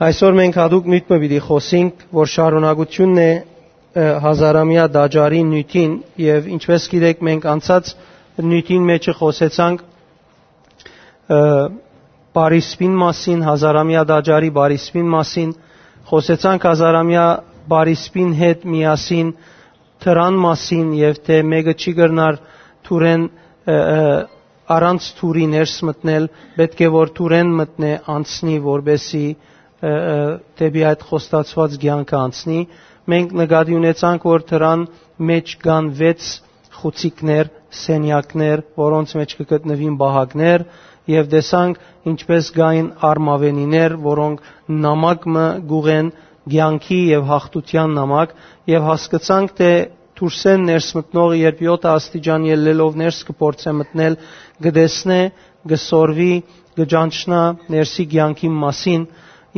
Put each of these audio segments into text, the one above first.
Այսօր մենք հadoop նույնը պիտի խոսենք, որ շարունակությունն է հազարամյա դաջարի նյութին եւ ինչպես գիտեք մենք անցած նյութին մեջը խոսեցանք բարիսպին մասին, հազարամյա դաջարի բարիսպին մասին, խոսեցանք հազարամյա բարիսպին հետ միասին թրան մասին եւ թե մեկը չի գրնար թուրեն առանց թուրի ներս մտնել, պետք է որ թուրեն մտնե անցնի, որբեսի դեպի այդ խոստացված ցանկը անցնի մենք նկատի ունեցանք որ դրան մեջ կան 6 խուցիկներ սենյակներ որոնց մեջ կգտնվին բահակներ եւ տեսանք ինչպես գային արմավենիներ որոնք նամակը գուղեն ցանկի եւ հաղթության նամակ եւ հասկացանք թե դուրսեն ներս մտնողը երբ 7 աստիճան ելնելով ներս կփորձե մտնել գտեսնե գսորվի գջանչնա ներսի ցանկի մասին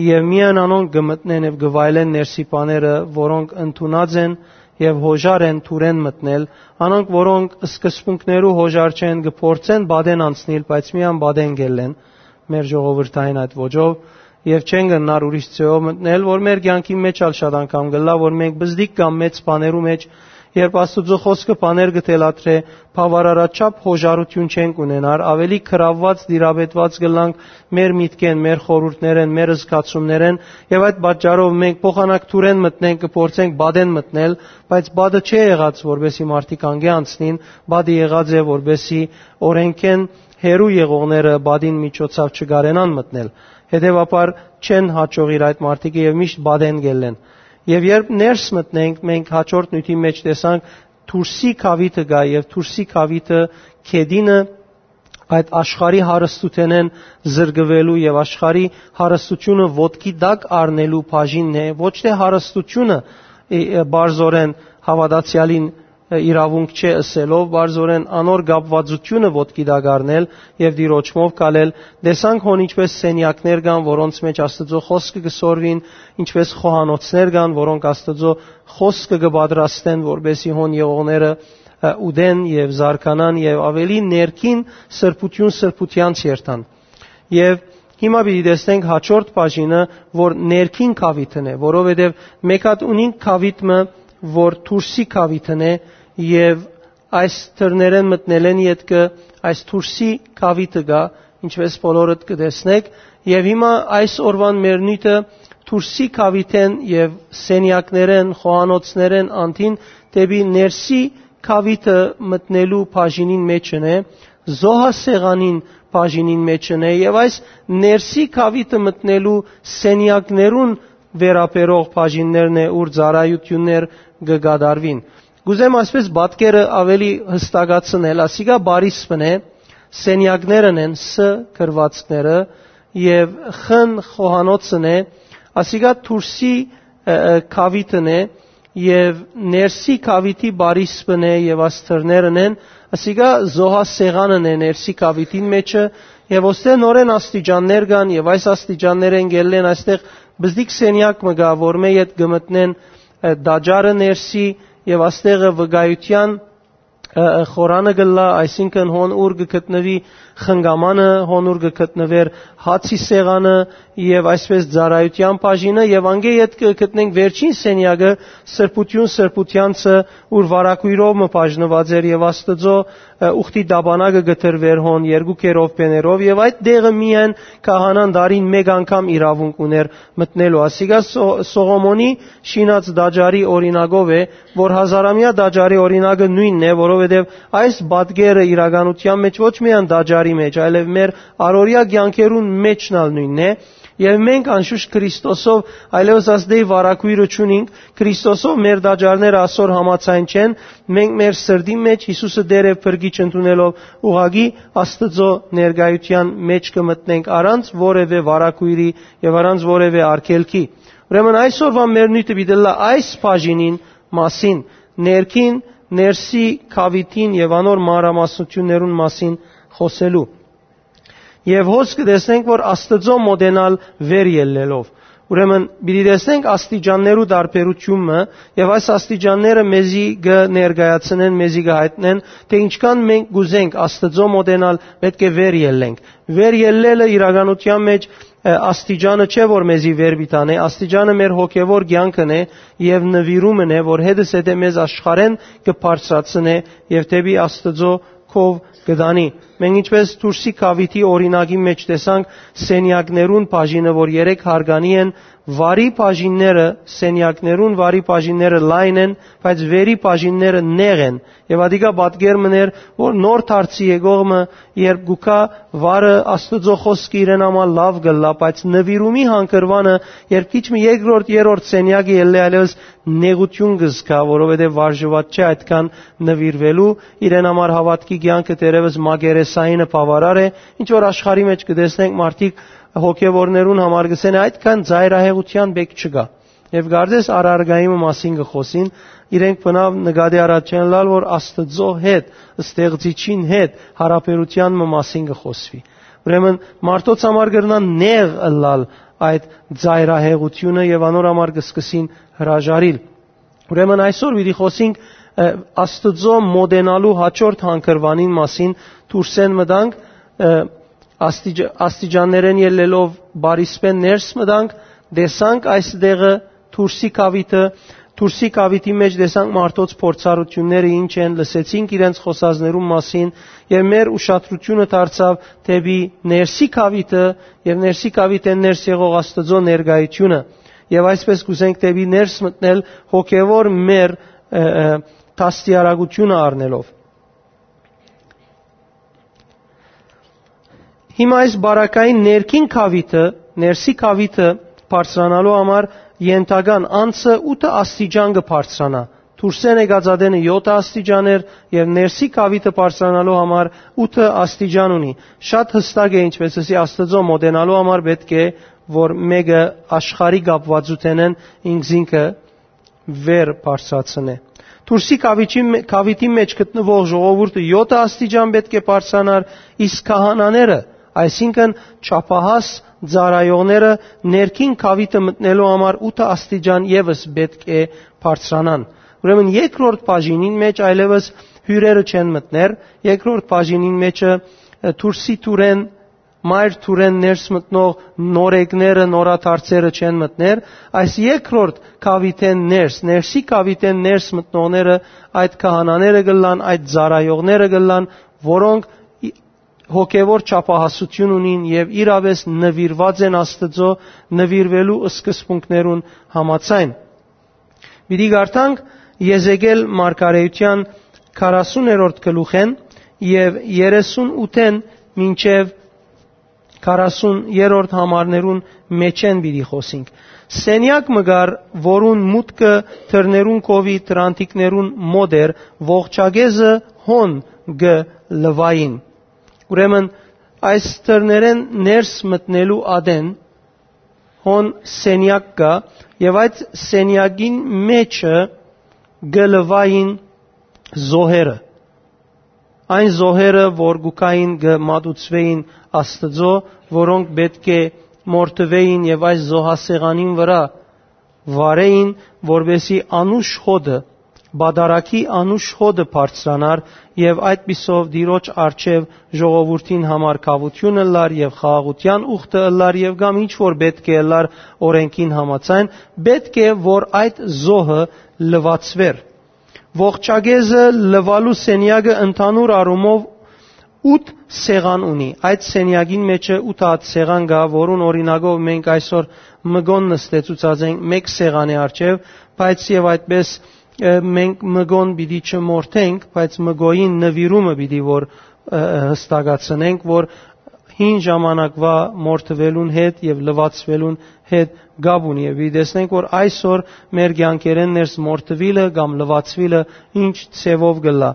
եւ միայն անոնք գմտնեն եւ գվայլեն ներսի բաները, որոնք ընդունած են եւ հոժար են թուրեն մտնել, անոնք որոնք սկզբունքներու հոժար չեն, գփորձեն բադեն անցնել, բայց միայն բադեն գելեն մեր ժողովրդային այդ ոճով եւ չեն գնար ուրիշ ծեով մտնել, որ մեր կյանքի մեջ ալ շատ անգամ գլա, որ մենք բզդիկ կամ մեծ բաներու մեջ Երբ Աստուծո խոսքը բաներ գտելատրե, բավարարաչափ հոժարություն չենք ունենար, ավելի քրավված, դիրաբետված գլանք մեր միտքեն, մեր խորհուրդներեն, մեր զգացումներեն, եւ այդ պատճառով մենք փոխանակ թուրեն մտնենք, կփորձենք բադեն մտնել, բայց բադը չի եղած, որբեսի մարդիկ անգե անցնին, բադը եղած է, որբեսի օրենքեն հերու եղողները բադին միջոցով չգարենան մտնել։ Հետևաբար չեն հաջողիր այդ մարդիկը եւ միշտ բադեն գելեն։ Եվ երբ ներս մտնենք, մենք հաջորդ նյութի մեջ տեսանք Թուրսի քավիթը գա եւ Թուրսի քավիթը քեդինը այդ աշխարհի հարստութենեն զրկվելու եւ աշխարհի հարստությունը ոտքի դակ առնելու բաժինն է ոչ թե հարստությունը բարձորեն հավատացյալին իրավունք չէ ըսելով բարձորեն անոր գապվածությունը ոտքի դագարնել եւ դիրոճմով կալել դեսանք հոն ինչպես սենյակներ կան որոնց մեջ աստծո խոսքը կսորվին ինչպես խոհանոցներ կան որոնք աստծո խոսքը կպատրաստեն որբեսի հոն եղողները ուդեն եւ զարկանան եւ ավելի ներքին սրբություն սրբությանց երթան եւ Հիմա պիտի տեսնենք հաջորդ բաժինը, որ ներքին կավիթն է, որովհետև մեկ հատ ունին կավիթը, որ թուրսի կավիթն է, եւ այս թրներեն մտնել են յետքը այս թուրսի կավիթը գա ինչպես բոլորդ կտեսնեք եւ հիմա այս օրվան մեր նույթը թուրսի կավիթեն եւ սենյակներեն խոհանոցներեն անտին դեպի ներսի կավիթը մտնելու բաժինին մեջն է զոհասեղանին բաժինին մեջն է եւ այս ներսի կավիթը մտնելու սենյակներուն վերապերող բաժիններն է ուր ծառայություններ կգադարվին Գուզեմ ասպես բատկերը ավելի հստակացնել, ասիկա բարիսպն է, սենյակներն են ս կրվածքները եւ խն խոհանոցն է, ասիկա թուրսի կավիթն է եւ ներսի կավիթի բարիսպն է եւ աստերներն են, ասիկա զոհասեղանն է ներսի կավիթին մեջը եւ ոստե նորեն աստիճաններ կան եւ այս աստիճաններեն գելեն այստեղ բզդիկ սենյակ մգա որ մե իդ գմտնեն դաջարը ներսի եւ աստեղը վգայության խորանը գլա, այսինքն հոն ուր գտնվի խնգամանը, հոն ուր գտնվեր հացի սեղանը եւ այսպես ծառայության բաժինը եւ անգե իդ գտնենք վերջին սենյակը սրբություն սրբությանցը ուր վարակույրով մը բաժնված էր եւ աստծո ուխտի դաբանակը գտրվեր հոն երկու կերով բեներով եւ այդ դեղը միայն քահանան դարին մեկ անգամ իրավունք ուներ մտնելու ասիգա Սողոմոնի շինած դաջարի օրինակով է որ հազարամյա դաջարի օրինակը նույնն է որովհետեւ այս բադգերը իրականության մեջ ոչ միայն դաջարի մեջ այլև մեր առօրյա կյանքերուն մեջն ալ նույնն է Եվ մենք անշուշտ Քրիստոսով այլևս ասդեի վարակույրը ճունինք, Քրիստոսով մեր դաջարները ասոր համացայն չեն, մենք մեր սրդի մեջ Հիսուսը դեր է փրկիչ ընդունելով ուղագի Աստծո ներգայության մեջ կմտնենք առանց որևէ վարակույրի եւ առանց որևէ արգելքի։ Ուրեմն այսօրվա մեր նույնը դիտելա այս բաժինին մասին ներքին ներսի կավիթին եւ անոր մանրամասնություններուն մասին խոսելու Եվ հոս կտեսնենք, որ Աստծո մոդենալ վեր ելնելով։ Ուրեմն պիտի տեսնենք աստիճաններու դարբերությունը եւ այս աստիճանները մեզի կներկայացնեն, մեզի կհայտնեն, թե ինչքան մենք գուզենք Աստծո մոդենալ պետք է վեր ելնենք։ Վեր ելնելը իրականության մեջ աստիճանը չէ որ մեզի վեր բիտանե, աստիճանը մեր հոգևոր կյանքն է եւ նվիրումն է, որ հետս հետե մեզ աշխարեն կբարձրացնե եւ դեպի Աստծո քով կդանի։ Մենք ինչպես Թուրսի Կավիթի օրինակի մեջ տեսանք սենյակներուն բաժինը, որ երեք հարգանի են, վարի բաժինները, սենյակներուն վարի բաժինները լայն են, բայց վերի բաժինները նեղ են։ Եվ ադիգա պատկերմներ, որ նոր դարձի եկողը երբ գուկա վարը Աստուծո խոսքը իրեն համար լավ գլա, բայց նվիրումի հանկրվանը, երբ քիչ մի երկրորդ, երրորդ սենյակը ելլե այլևս նեղություն գզկա, որովհետև վարժված չէ այդքան նվիրվելու, իրեն համար հավատքի կյանքը դերևս մագերեսայինը բավարար է, ինչ որ աշխարհի մեջ կտեսնենք մարդիկ հոգևորներուն համար գսեն այդքան ծայրահեղության բեք չկա։ Եվ գարձես արարգայի մասին գխոսին, իրենք բնավ նկատի առաջ են լալ, որ Աստծո հետ, ստեղծիչին հետ հարաբերության մասին գխոսվի։ Ուրեմն մարդոց համար կրնան նեղ ըլլալ այդ ծայրահեղությունը եւ անոր համար կսկսին հրաժարիլ։ Ուրեմն այսօր պիտի խոսենք Աստծո մոդենալու հաջորդ հանգրվանին մասին դուրսեն մտանք աստիճաններեն ելելով բարիսպեն ներս մտանք, դեսանք այս դեղը Թուրսի կավիթը, Թուրսի կավիթի մեջ դեսանք մարդոց փորձառությունները ինչ են, լսեցինք իրենց խոսազներու մասին եւ մեր ուշադրությունը դարձավ դեպի ներսի կավիթը եւ ներսի կավիթեն ներս եղող Աստծո ներգայությունը եւ այսպես կուզենք դեպի ներս մտնել հոգեվոր մեր տաստիարակությունը առնելով Հիմա այս բարակային ներքին խավիթը, ներսի խավիթը բարձրանալու համար ենթական անցը 8 աստիճան կբարձրանա։ Թուրսեն եկածադենը 7 աստիճան էր եւ ներսի խավիթը բարձրանալու համար 8 աստիճան ունի։ Շատ հստակ է ինչպես ասի Աստծո մոդենալու համար պետք է որ մեկը աշխարհի կապվածութենեն ինքզինքը վեր բարձրացնե։ Թուրսի կավիճի կավիթի մեջ գտնվող ժողովուրդը 7 աստիճան պետք է բարձրանար, իսկ քահանաները Այսինքն չափահաս ծարայողները ներքին խավիթը մտնելու համար 8 աստիճան եւս պետք է բարձրանան։ Ուրեմն երկրորդ բաժինին մեջ այլևս հյուրերը չեն մտներ, երկրորդ բաժինին մեջը թուրսի թուրեն մայր թուրեն ներս մտնող նորեկները, նորաթարցերը չեն մտներ, այս երկրորդ կավիթեն ներս, ներսի կավիթեն ներս մտնողները այդ քահանաները գլան, այդ զարայողները գլան, որոնք հոգևոր ճապահասություն ունին եւ իրավես նվիրված են Աստծո նվիրվելու սկզբունքներուն համացայն։ Մի գարտանք Եզեկել Մարկարեության 40-րդ գլուխեն եւ 38-ն մինչեւ 40-րդ համարներուն մեջ են պիտի խոսենք։ Սենյակ մգար, որուն մուտքը թրներուն կովի տրանտիկներուն մոդեր, ողջագեզը հոն գ լվային Ուրեմն այս թրներեն ներս մտնելու ադեն հոն սենյակ կա եւ այդ սենյակին մեջը գլվային զոհերը այն զոհերը որ գուկային գմատուցվեին աստծո որոնք պետք է մորթվեին եւ այս զոհասեղանին վրա վարեին որբեսի անուշ հոդը բադարակի անուշ հոդը բարձրանար եւ այդպիսով դիրոջ արչեւ ժողովրդին համար կավությունը լար եւ խաղաղության ուխտը լար եւ գամ ինչ որ պետք է լար օրենքին համաձայն պետք է որ այդ զոհը լվացվեր ողջագեզը լվալու սենյակը ընդհանուր առումով 8 սեղան ունի այդ սենյակին մեջը 8 հատ սեղան կա որուն օրինակով մենք այսօր մգոն նստեցուցած ենք մեկ սեղանի արչեւ բայց եւ այդպես մենք մգոն պիտի չմորթենք, բայց մգոյին նվիրումը պիտի որ հստակացնենք, որ հին ժամանակվա մորթվելուն հետ եւ լվացվելուն հետ գաբ ունի եւ դեսնենք որ այսօր մեր ցանկերեն ներս մորթվիլը կամ լվացվիլը ինչ ցևով գլա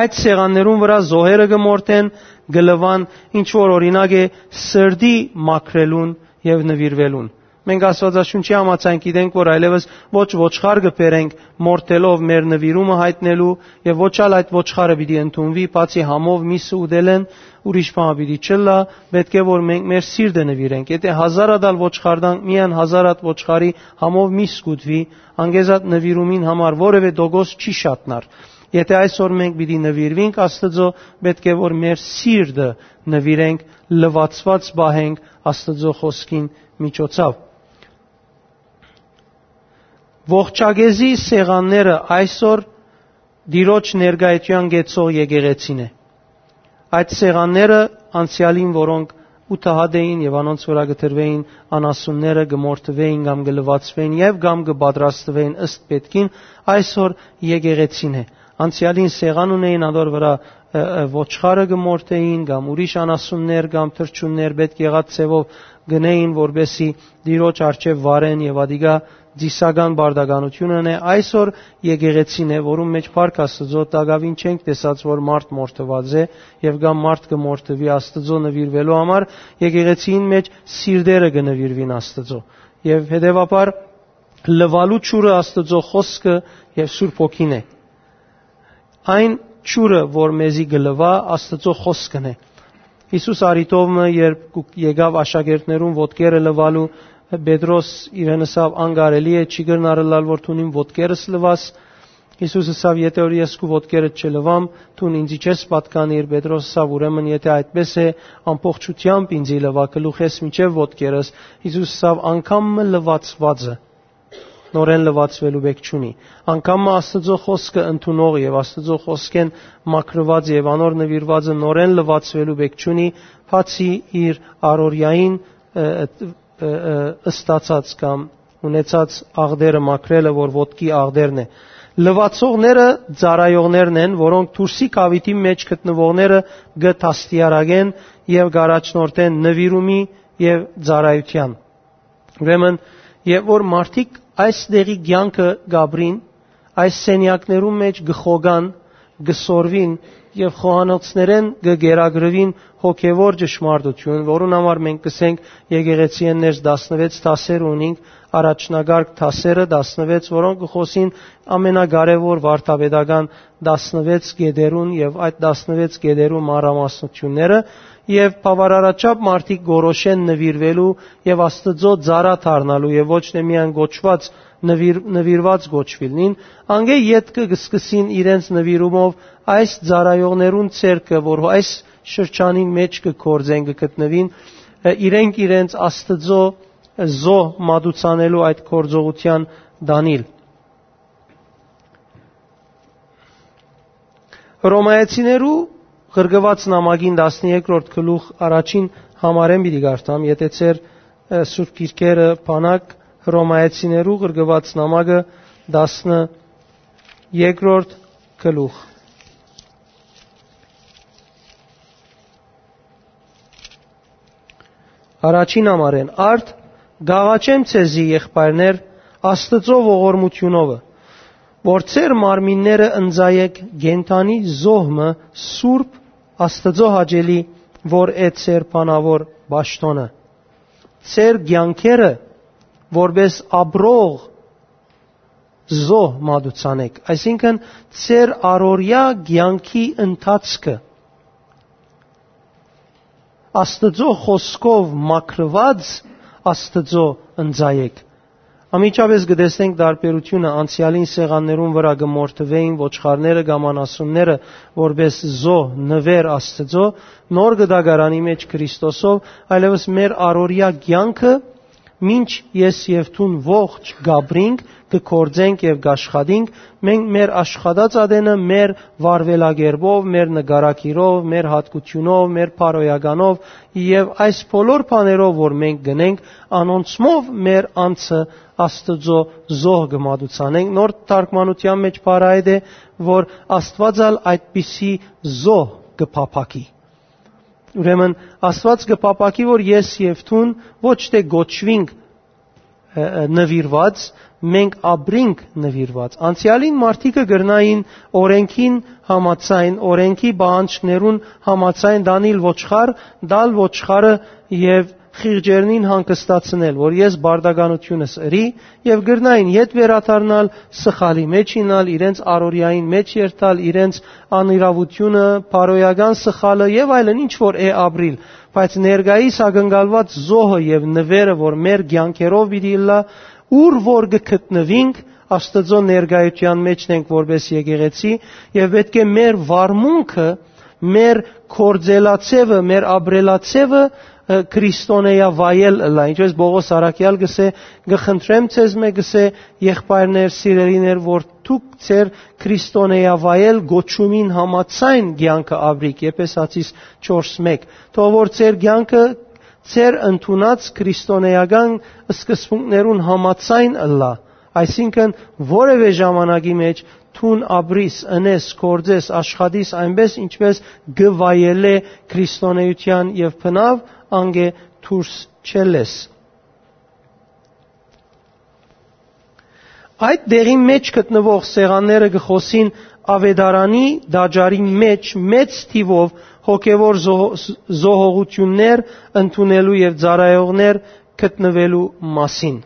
այդ սեղաններուն վրա զոհերը գմորթեն գլվան ինչ որ օրինակ է սրդի մաքրելուն եւ նվիրվելուն Մենք Աստվածաշունչի համաձայն գիտենք, որ այլևս ոչ ոչխար կբերենք մորտելով մեր նվիրումը հայտնելու եւ ոչ ալ այդ ոչխարը պիտի ընդունվի, բացի համով միսը ուդելեն, ուրիշ բան պիտի չլա, պետք է որ մենք մեր սիրտը նվիրենք։ Եթե հազար ադալ ոչխարդան միան հազար հատ ոչխարի համով միս գուտվի, անգեզատ նվիրումին համար որևէ դոգոս չի շատնար։ Եթե այսօր մենք պիտի նվիրվենք Աստծո, պետք է որ մեր սիրտը նվիրենք, լվացված բահենք Աստծո խոսքին միջոցով։ Ողջագեզի սեղանները այսօր դիրոջ ներգայացյան գեցող եկեղեցին է։ Այդ սեղանները անցյալին, որոնք ութահատ էին եւ անոնց վրա գտրվեին անասունները գմորթվեին կամ գլվացվեին եւ կամ կպատրաստվեին ըստ պետքին այսօր եկեղեցին է անցյալին սեղան ունեին անդոր վրա ոչխարը գմորթեին կամ ուրիշ անասուններ կամ թրջուններ պետք եղած ցևով գնեին որբեսի դիրոջ արչև վարեն եւ ադիգա դիսական բարդականությունն է այսօր եկեղեցին է որում մեջ Փարք Աստծո տագավին չենք տեսած որ մարդ մորթված է եւ գամ մարդ կմորթվի Աստծո նվիրվելու համար եկեղեցին մեջ սիրտերը կնվիրվին Աստծո եւ հետեւաբար լվալու ճուրը Աստծո խոսքը եւ Սուրբ ոգին է այն ճուրը, որ մեզի գլվա Աստծո խոսքն է։ Հիսուս արիտովը երբ եկավ աշակերտներուն ոտքերը լվալու Պետրոս իրենսավ անգարելի է չի գրնարելալ որ թունին ոտքերս լվաս Հիսուսը ասավ եթե որ ես քու ոտքերը չլվամ թուն ինձի չես պատկանիր Պետրոս ասավ ուրեմն եթե այդպես է ամբողջությամբ ինձի լվա գլուխես միջև ոտքերս Հիսուս ասավ անգամ լվացվածը նորեն լվացվելու բեք չունի։ Անկամ Աստծո խոսքը ընդունող եւ Աստծո խոսքեն մակրված եւ անոր նվիրվածը նորեն լվացվելու բեք չունի, բացի իր առորյային ըստացած կամ ունեցած աղդերը մակրելը, որ ոտքի աղդերն է։ Լվացողները ծարայողներն են, որոնք դուրսի կավիտի մեջ գտնվողները գտաստիարագեն եւ գարաչնորտեն նվիրումի եւ ծարայության։ Ուրեմն, եւ որ մարդիկ այս դեղի ցանկը Գաբրին այս սենյակներում մեջ գխոգան գսորվին եւ խոհանոցներեն գերագրվին հոգեվոր ճշմարտություն, որուն համար մենք կսենք եկեղեցիեն ներս 16 դասեր ունենք, առաջնագարկ դասերը 16, որոնք կխոսին ամենակարևոր վարդապետական 16 գեդերուն եւ այդ 16 գեդերու մանրամասնությունները եւ բավարարաչափ մարդիկ գորոշեն նվիրվելու եւ Աստծո ծառա դառնալու եւ ոչ թե միայն գոչված նվիր, նվիրված գոչվիլնին, անգե յետքը կսկսին իրենց նվիրումով այս ծառայողներուն ցերկը, որ այս շրջանի մեջ կկործեն կգտնվին, իրենք իրենց Աստծո զո մատուցանելու այդ կորձողության դանիլ Հռոմայացիներու Գրգված նամակին 13-րդ գլուխ առաջին համարեն պիտի գարտամ, եթե ծեր Սուրբ Գիրքերը բանակ Հռոմայացիներու գրգված նամակը 13-րդ գլուխ Առաջին համարեն. Արդ գաղաչեմ ցեզի եղբայրներ Աստծո ողորմությունովը որ ծեր մարմինները ընձայեք գենտանի զոհմը սուրբ Աստծո հաճելի, որ է ծեր բանավոր ճաշտոնը։ Ծեր ցանկերը որպես աբրող զոհ մատուցանեք, այսինքն ծեր առորյա ցանկի ընթացքը Աստծո խոսքով մակրված Աստծո ընձայեք Ամիջապես գտեսնենք դարբերությունը անցյալին սեղաններուն վրա գմորթվեին ոչխարները կամ անասունները որպես զո նվեր Աստծո նոր գդագարանի մեջ Քրիստոսով այլևս մեր առօրյա կյանքը Մինչ ես եւ ցուն ողջ Գաբրինք կկործենք եւ գաշխատենք, մենք մեր աշխատած ադենը մեր վարվելագերբով, մեր նկարակիրով, մեր հատկությունով, մեր փարոյականով եւ այս բոլոր բաներով, որ մենք գնենք, անոնցմով մեր անձը Աստծո զոհ գմադուցանենք նոր թարգմանության մեջ բարայդ է որ Աստվածալ այդպիսի զոհ կփափակի Ուրեմն Աստված կփապակի, որ ես եւ ցուն ոչ թե գոչվինք նվիրված, մենք ապրինք նվիրված։ Անցյալին մարդիկը գրնային օրենքին համացայն, օրենքի բանջներուն համացայն դանիլ ոչխար, դալ ոչխարը եւ խիղճերնին հանգստացնել, որ ես բարդականությունս ըրի եւ գրնային յետ վերաթարնալ սխալի մեջ ինալ, իրենց առօրյային մեջ երթալ, իրենց անիրավությունը, փարոյական սխալը եւ այլն ինչ որ է ապրիլ, բայց ներգայիս ակնկալված զոհը եւ նվերը, որ մեր ցանկերով պիտի լա, ուր որ գտնվինք, Աստծո ներգայության մեջն ենք որպես եկեղեցի եւ պետք է մեր վարմունքը, մեր կորձելացևը, մեր աբրելացևը քրիստոնեա վայել լա ինչպես Բողոս Արաքյալ գսե գխնդրեմ ցեզ մե գսե եղբայրներ սիրելիներ որ դուք ձեր քրիստոնեա վայել գոչումին համացայն ցանկը աբրիկ Եփեսացիս 4:1 թող որ ձեր ցանկը ձեր ընդունած քրիստոնեական սկզբունքներուն համացայն լա Այսինքն որևէ ժամանակի մեջ թուն ապրիս, ընես, կորձես, աշխատիս այնպես ինչպես գվայել է քրիստոնեության եւ փնավ անգե դուրս չելես։ Այդ դերի մեջ գտնվող սեղանները գխոսին ավետարանի դաջարի մեջ մեծ թիվով հոգևոր զոհողություններ ընդունելու եւ ծառայողներ գտնվելու մասին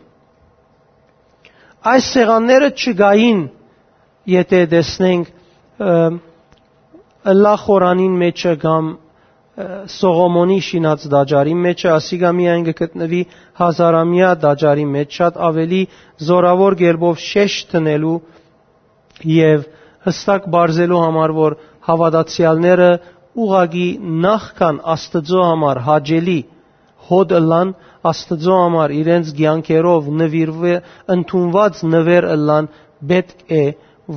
այս սեղանները չգային, եթե տեսնենք Ալլահ խորանին մեջը կամ Սողոմոնի շինած դաջարի մեջը, ասիգա միայն գտնվի հազարամյա դաջարի մեջ, շատ ավելի զորավոր գերբով շեշ տնելու եւ հստակ բարձելու համար, որ հավատացյալները ուղագի նախքան Աստծո համար հաջելի հոդ ըլան Աստծո համար իրենց ցանկերով նվիրվե ընդունված նվեր ըլան պետք է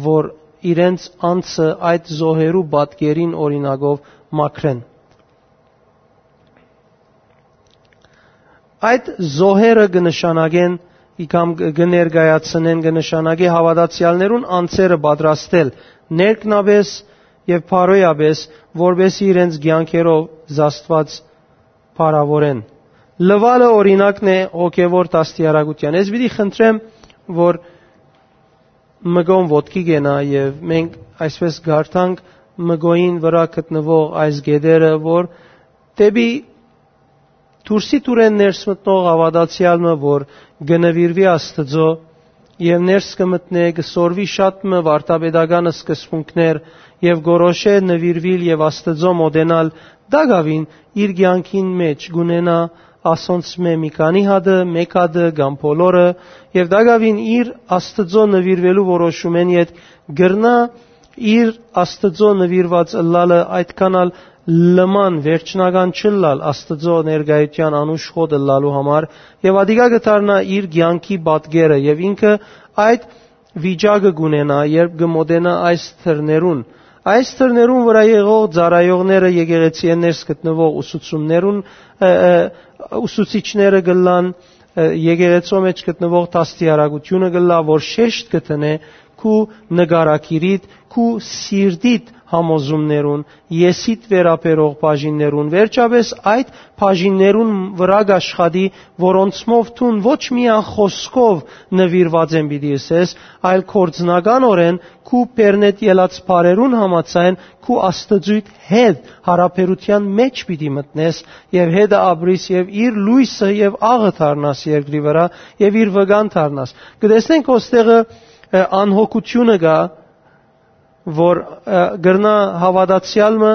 որ իրենց անձը այդ զոհերու բատկերին օրինագով մաքրեն այդ զոհերը կնշանակեն կամ կներկայացնեն կնշանակի հավատացյալներուն անձերը պատրաստել ներքնաբես եւ փարոյաբես որբեսի իրենց ցանկերով զաստված փարավորեն լվալը օրինակն է հոգևոր տաստիարակության։ Ես պիտի խնդրեմ, որ մգոն ոտքի գենա եւ մենք այսպես գարտանք մգոին վրա գտնվող այս գեդերը, որ դեպի դուրսի դուրեն ներս մտնող ավադացյալը, որ գնվիրվի Աստծո եւ ներս կմտնե գսորվի շատ մը վարտաբեդական սկզբունքներ եւ գորոշե նվիրվիլ եւ Աստծո մոդենալ դագավին իր ցանկին մեջ գունենա ասոնց մե մի քանի հատը, մեկ հատը կամ բոլորը եւ դակավին իր Աստծո նվիրվելու որոշումեն իդ գրնա իր Աստծո նվիրված լալը այդքանալ լման վերջնական չլալ Աստծո ներգայության անուշ լալու համար եւ ադիգա գտարնա իր ցանկի բատգերը եւ ինքը այդ վիճակը գունենա երբ գմոդենա այս թրներուն այս թրներուն վրա եղող ծառայողները եկեղեցի ներս գտնվող ուսուցումներուն ուսուցիչները գլան եկեղեցու մեջ գտնվող տաստիարակությունը գլա որ շեշտ գտնե քու նգարակիրիդ քու սիրդիդ համոզումներուն, եսիդ վերապերող բաժիններուն, վերջապես այդ բաժիններուն վրա աշխատի, որոնցմով թուն ոչ միայն խոսքով նվիրված են պիտի ասես, այլ կորձնականորեն քու պերնետ ելած բարերուն համացայն քու աստծույթ հետ հարաբերության մեջ պիտի մտնես եւ հետը ապրիս եւ իր լույսը եւ աղը դառնաս երկրի վրա եւ իր վգան դառնաս։ Կտեսնենք ոստեղը անհոգությունը գա որ գրնա հավատացյալը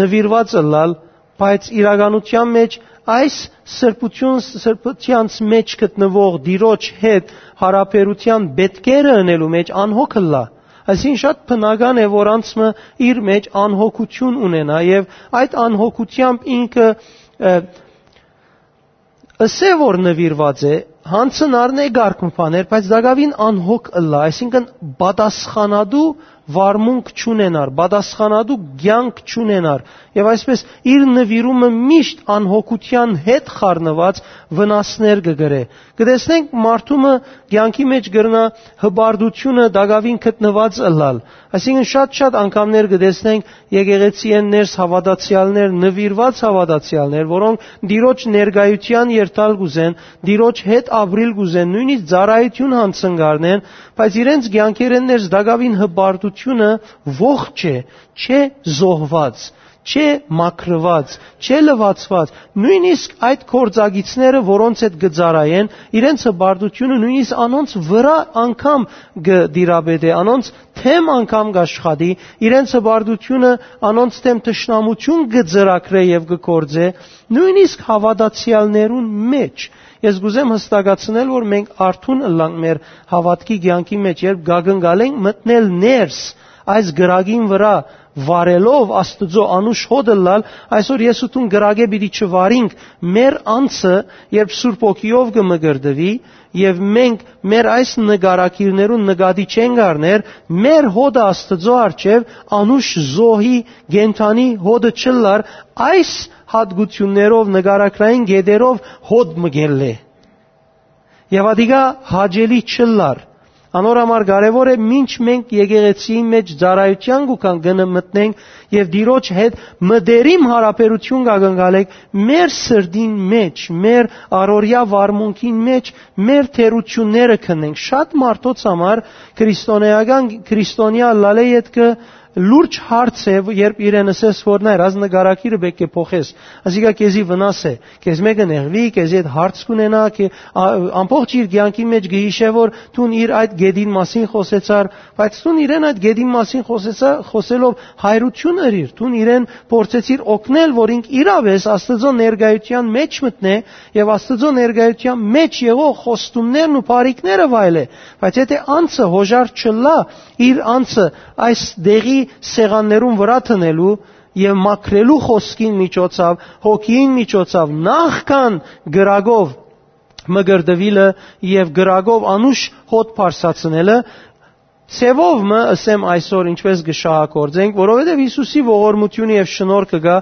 նվիրված լալ, բայց իրականության մեջ այս սրբություն սրբությանց մեջ գտնվող դիրոջ հետ հարաբերության բետկերը ընելու մեջ անհոգ լա Այսին շատ բնական է, որ անցը իր մեջ անհոգություն ունենա եւ այդ անհոգությամբ ինքը ըսե որ նվիրված է հանցն առնե գարկմփաներ, բայց դակավին անհոգ ըլլա, այսինքն պատասխանադու վարմունք չունենար, պատասխանատու ցանկ չունենար եւ այսպես իր նվիրումը միշտ անհոգության հետ խառնված վնասներ կգրե։ Կտեսնենք մարդումը ցանկի մեջ գրնա հբարդությունը դակավին գտնված ըլլալ։ Այսինքն շատ-շատ անգամներ կտեսնենք եկեղեցի են ներս հավատացյալներ, նվիրված հավատացյալներ, որոնք դիրոջ ներգայության երթալ գուզեն, դիրոջ հետ ապրիլ գուզեն, նույնիսկ ծառայություն հանցնգարնեն, բայց իրենց ցանկերեն ներս դակավին հբարդությունը ողջ է, չէ զոհված, չէ մաքրված, չէ լվացված։ Նույնիսկ այդ կորձագիցները, որոնց հետ գծարայեն, իրենց հբարդությունը նույնիսկ անոնց վրա անգամ գդիրաբեդե, անոնց թեմ անգամ գաշխատի, իրենց հբարդությունը անոնց թեմ տշնամություն գծրակրե եւ գկործե, նույնիսկ հավատացյալներուն մեջ Ես գուզեմ հստակացնել, որ մենք արթուն ըլլանք մեր հավատքի ցանկի մեջ, երբ գագնգալ ենք մտնել ներս այս գրագին վրա, վարելով Աստծո անուշ հոդը լալ, այսօր ես ու տուն գրագե պիտի չվարինք մեր անձը, երբ Սուրբ ոգիով կմգրդվի, եւ մենք մեր այս նկարակիրներուն նկատի չենք առներ, մեր հոդը Աստծո արչև անուշ զոհի գենթանի հոդը չլար, այս հատկություններով նկարակրային գեդերով հոդ մգել է։ Եվ ադիգա հաջելի չլար Անոր համար կարևոր է ինչ մենք եկեղեցիի մեջ ծառայության գուքան գնը մտնենք եւ դիրոջ հետ մդերիմ հարաբերություն կգնալենք մեր սրդին մեջ, մեր առօրյա վարմունքին մեջ, մեր թերությունները քնենք։ Շատ մարդոց համար քրիստոնեական քրիստոնյա լալե յետքը լուրջ հարց է, երբ իրեն ասես որ նայր, ազ նկարակիրը բեք է փոխես։ Ասիկա քեզի վնաս է, քեզ մեկը նեղվի, քեզի այդ հարց կունենա, քե ամբողջ իր ցանկի մեջ գիհիշե որ տուն իր այդ գեդին մասին խոսեցար, բայց տուն իրեն այդ գեդին մասին խոսեցա, խոսելով հայրություն ըրիր, տուն իրեն փորձեցիր օգնել, որ ինք իրավես Աստծո ներգայության մեջ մտնե եւ Աստծո ներգայության մեջ եղող խոստումներն ու բարիկները վայելե։ Բայց եթե անցը հոժար չլա, իր անցը այս դեղի սեղաններուն վրա տնելու եւ մաքրելու խոսքին միջոցով, հոգին միջոցով նախքան գրագով մգրդվիլը եւ գրագով անուշ հոտ փարսացնելը Սևով մը ասեմ այսօր ինչպես գշահակորձենք, որովհետև Հիսուսի ողորմությունը եւ շնորհքը գա,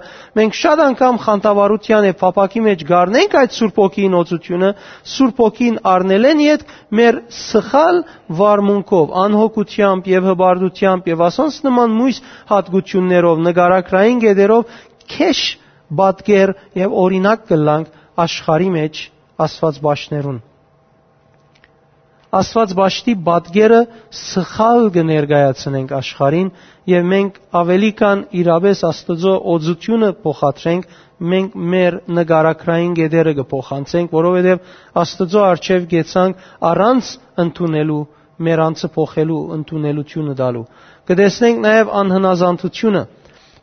մենք շատ անգամ խանտավարության եւ փապակի մեջ գարնենք այդ Սուրբ ոգին օծությունը, Սուրբ ոգին առնելեն իդ մեր սխալ վարմունքով, անհոգությամբ եւ հբարդությամբ եւ ասոնց նման մույս հատկություններով, նկարակրային գեդերով քեշ բատկեր եւ օրինակ կլանք աշխարի մեջ Աստված ճաշներուն Աստված ճաշտի բադգերը սխալ կներկայացնենք աշխարհին եւ մենք ավելի կան իրավես Աստծո օծությունը փոխադրենք մենք մեր նկարակրային գեդերը կփոխանցենք որովհետեւ Աստծո արչեւ գեցանք առանց ընդունելու մեր անձը փոխելու ընդունելությունը տալու կտեսնենք նաեւ անհնազանդությունը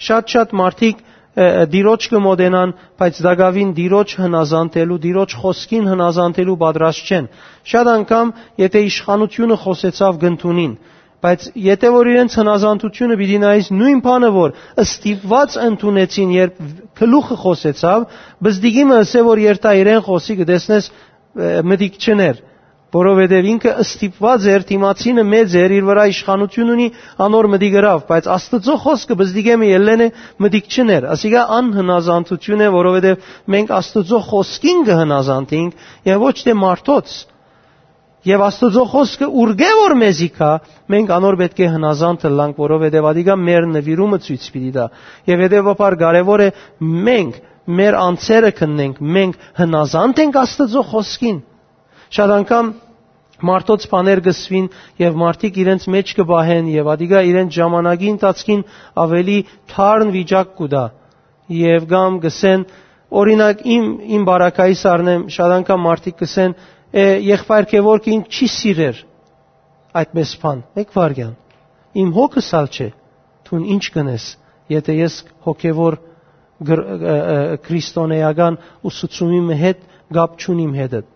շատ-շատ մարդիկ դիրոջ կմոդենան, բայց դակավին դիրոջ հնազանդելու, դիրոջ խոսքին հնազանդելու պատրաստ չեն։ Շատ անգամ, եթե իշխանությունը խոսեցավ գնտունին, բայց եթե որ իրենց հնազանդությունը պիտի նայես նույն բանը որ ըստիպված ընդունեցին երբ գլուխը խոսեցավ բզդիգիմը ասե որ երթա իրեն խոսի կտեսնես մտիկ չներ որովհետև ինքը ըստիպված էր թիմացինը մեծ էր իր վրա իշխանություն ունի անոր մդի գրավ բայց աստծո խոսքը բզդիգեմը ելնե մդիկ չներ ասիկա անհնազանդություն է որովհետև մենք աստծո խոսքին կհնազանդենք եւ ոչ թե մարդոց Եվ Աստծո խոսքը ուրգե որ մեզի կա, մենք անոր պետք է հնազանդ լանք, որովհետև ադիգա մեր նվիրումը ցույց պիտի դա։ Եվ հետեւաբար կարևոր է մենք մեր անձերը քննենք, մենք հնազանդ ենք Աստծո խոսքին։ Շատ անգամ մարդոց բաներ գսվին եւ մարդիկ իրենց մեջ կբահեն եւ ադիգա իրենց ժամանակի ընթացքին ավելի թարն վիճակ կուտա եւ գամ գսեն օրինակ իմ իմ բարակայիս առնեմ շատ անգամ մարդիկ գսեն եղբայր որ կին չի սիրեր այդպես բան մեկ վարյան իմ հոգս ալ չէ թուն ինչ կնես եթե ես հոգևոր քրիստոնեական ուսուցումի հետ գապ չունիմ հետդ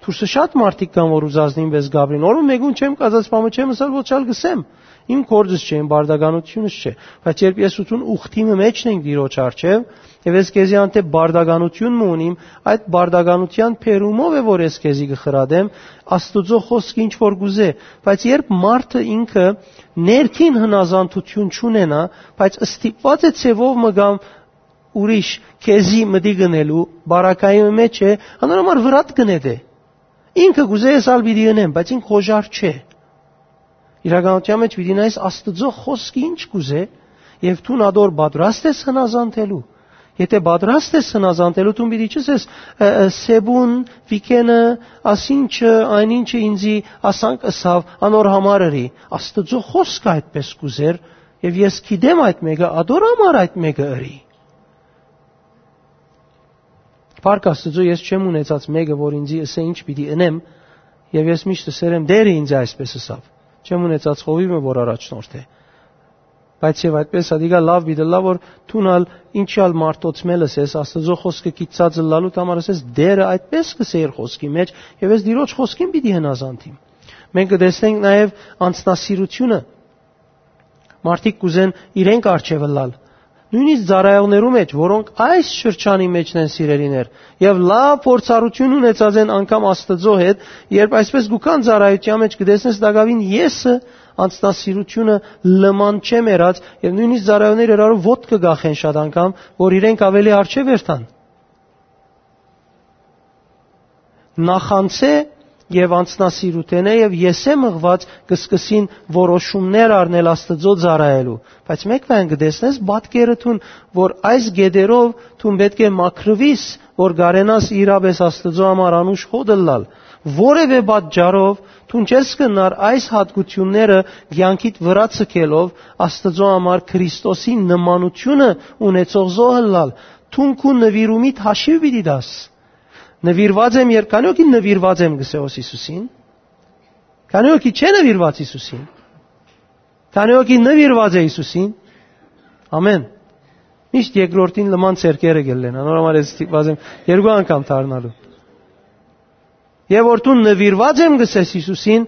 Թուրսը շատ մարդիկ կան, որ ուզածնին վես Գաբրին։ Օրը մեգուն չեմ կազած բամը չեմ ասալ, ոչ ալ գսեմ։ Իմ կորձս չէ, իմ բարդականությունս չէ։ Բայց երբ ես ութուն ուխտիմը մեջն ենք դիրոջ արչև, եւ ես քեզի անտե բարդականություն ունիմ, այդ բարդականության փերումով է որ ես քեզի գխրադեմ, Աստուծո խոսքը ինչ որ գուզե, բայց երբ մարդը ինքը ներքին հնազանդություն չունենա, բայց ըստիպված է ցևով մգամ ուրիշ քեզի մդի գնելու, բարակայի մեջ է, անորոմար վրատ գնեդե։ Ինքը գուզե ես ալ պիտի ընեմ, բայց ինք խոժար չէ։ Իրականության մեջ պիտի նայես Աստծո խոսքը ինչ գուզե, եւ դու նադոր պատրաստ ես հնազանդելու։ Եթե պատրաստ ես հնազանդելու, դու պիտի չես սեբուն, վիկենը, ասինչը, այնինչը ինձի ասանք ասավ, անոր համարերի։ Աստծո խոսքը այդպես գուզեր, եւ ես գիտեմ այդ մեկը, ադոր համար այդ մեկը ըրի։ Փառք Աստծո, ես չեմ ունեցած մեկը, որ ինձ ասե ինչ պիտի ընեմ, եւ ես միշտ ասերեմ դերը ինձ այսպես ասավ։ Չեմ ունեցած խովիմը, որ առաջնորդ է։ Բայց եւ այդպես ադիգա լավ բիդը լավ որ թունալ ինչալ մարտոցմելս ես Աստծո խոսքը կիծածը լալու համար ասես դերը այդպես կսեիր խոսքի մեջ եւ ես դիրոջ խոսքին պիտի հնազանդիմ։ Մենք կտեսնենք նաեւ անձնասիրությունը մարդիկ կուզեն իրենք արջևը լալ նույնիսկ ծառայողներու մեջ, որոնք այս շրջանի մեջն են սիրելիներ, եւ լավ փորձառություն ունեցած են անգամ Աստծո հետ, երբ այսպես գուքան ծառայության մեջ կդեսնես դակավին եսը անձնասիրությունը լման չէ մերած եւ նույնիսկ ծառայողները իրարու ոտ կգախեն շատ անգամ, որ իրենք ավելի արժե վերթան։ Նախանցե եւ անցնասիրութենե եւ եսե մղված կսկսին որոշումներ առնել Աստծո ծառայելու բայց մեկ բան կդեսնես բատկերը թուն որ այս գեդերով թուն պետք է մակրվիս որ գարենաս իրապես Աստծո համար անուշ հոդլալ որևէ պատճառով թուն չես կնար այս հատկությունները ցանկիտ վրա ցկելով Աստծո համար Քրիստոսի նմանությունը ունեցող զոհլալ թուն քու նվիրումիդ հաշիվ պիտի դաս նվիրված եմ երբ քանի օքի նվիրված եմ գսեոս Հիսուսին քանի օքի չէ նվիրված Հիսուսին քանի օքի նվիրված է Հիսուսին ամեն միշտ երկրորդին լման ցերկերը գելեն անորոմալ ես ստիպված եմ երկու անգամ դառնալու Եվ որ դու նվիրված եմ գսես Հիսուսին,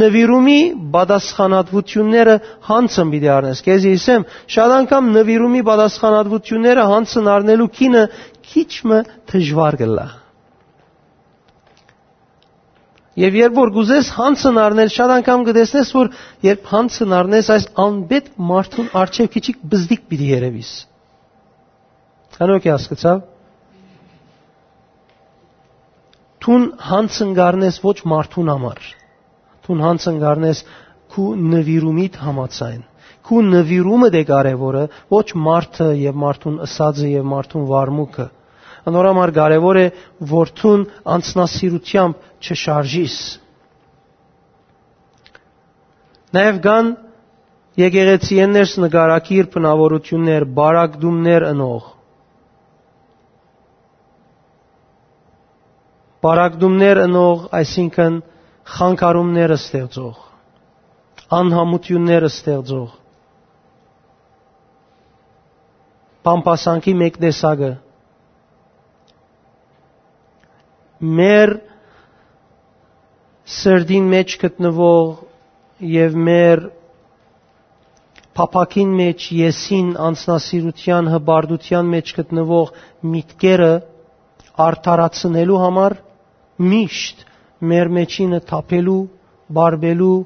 նվիրումի բադասխանատվությունները հանցն պիտի առնես։ Քեզի ասեմ, շատ անգամ նվիրումի բադասխանատվությունները հանցն առնելու քինը քիչը դժվար գլա։ Եվ երբ որ գուզես հանցն առնել, շատ անգամ կտեսնես, որ երբ հանցն առնես, այս անբետ մարդուն արչև քիչիկ բզդիկ պիտի երևիս։ Հանոք է հասկացավ։ Թուն հանցն գարնես ոչ մարդուն համար։ Թուն հանցն գարնես քու նվիրումիդ համացայն։ Քու նվիրումը դե կարևորը, ոչ մարդը եւ մարդուն ըսածը եւ մարդուն վարմուկը Անորամար կարևոր է որդուն անցնասիրությամբ չշարժիս։ Նաև կան եկեղեցիներս նկարակիր բնավորություններ, բարակդումներ ընող։ Բարակդումներ ընող, այսինքն խանգարումներ ստեղծող, անհամություններ ստեղծող։ Պամպասանքի մեկ տեսակը մեր սրդին մեջ գտնվող եւ մեր փապակին մեջ եսին անձնասիրության հբարդության մեջ գտնվող միտքերը արդարացնելու համար միշտ մեր մեջինը թափելու, բարբելու,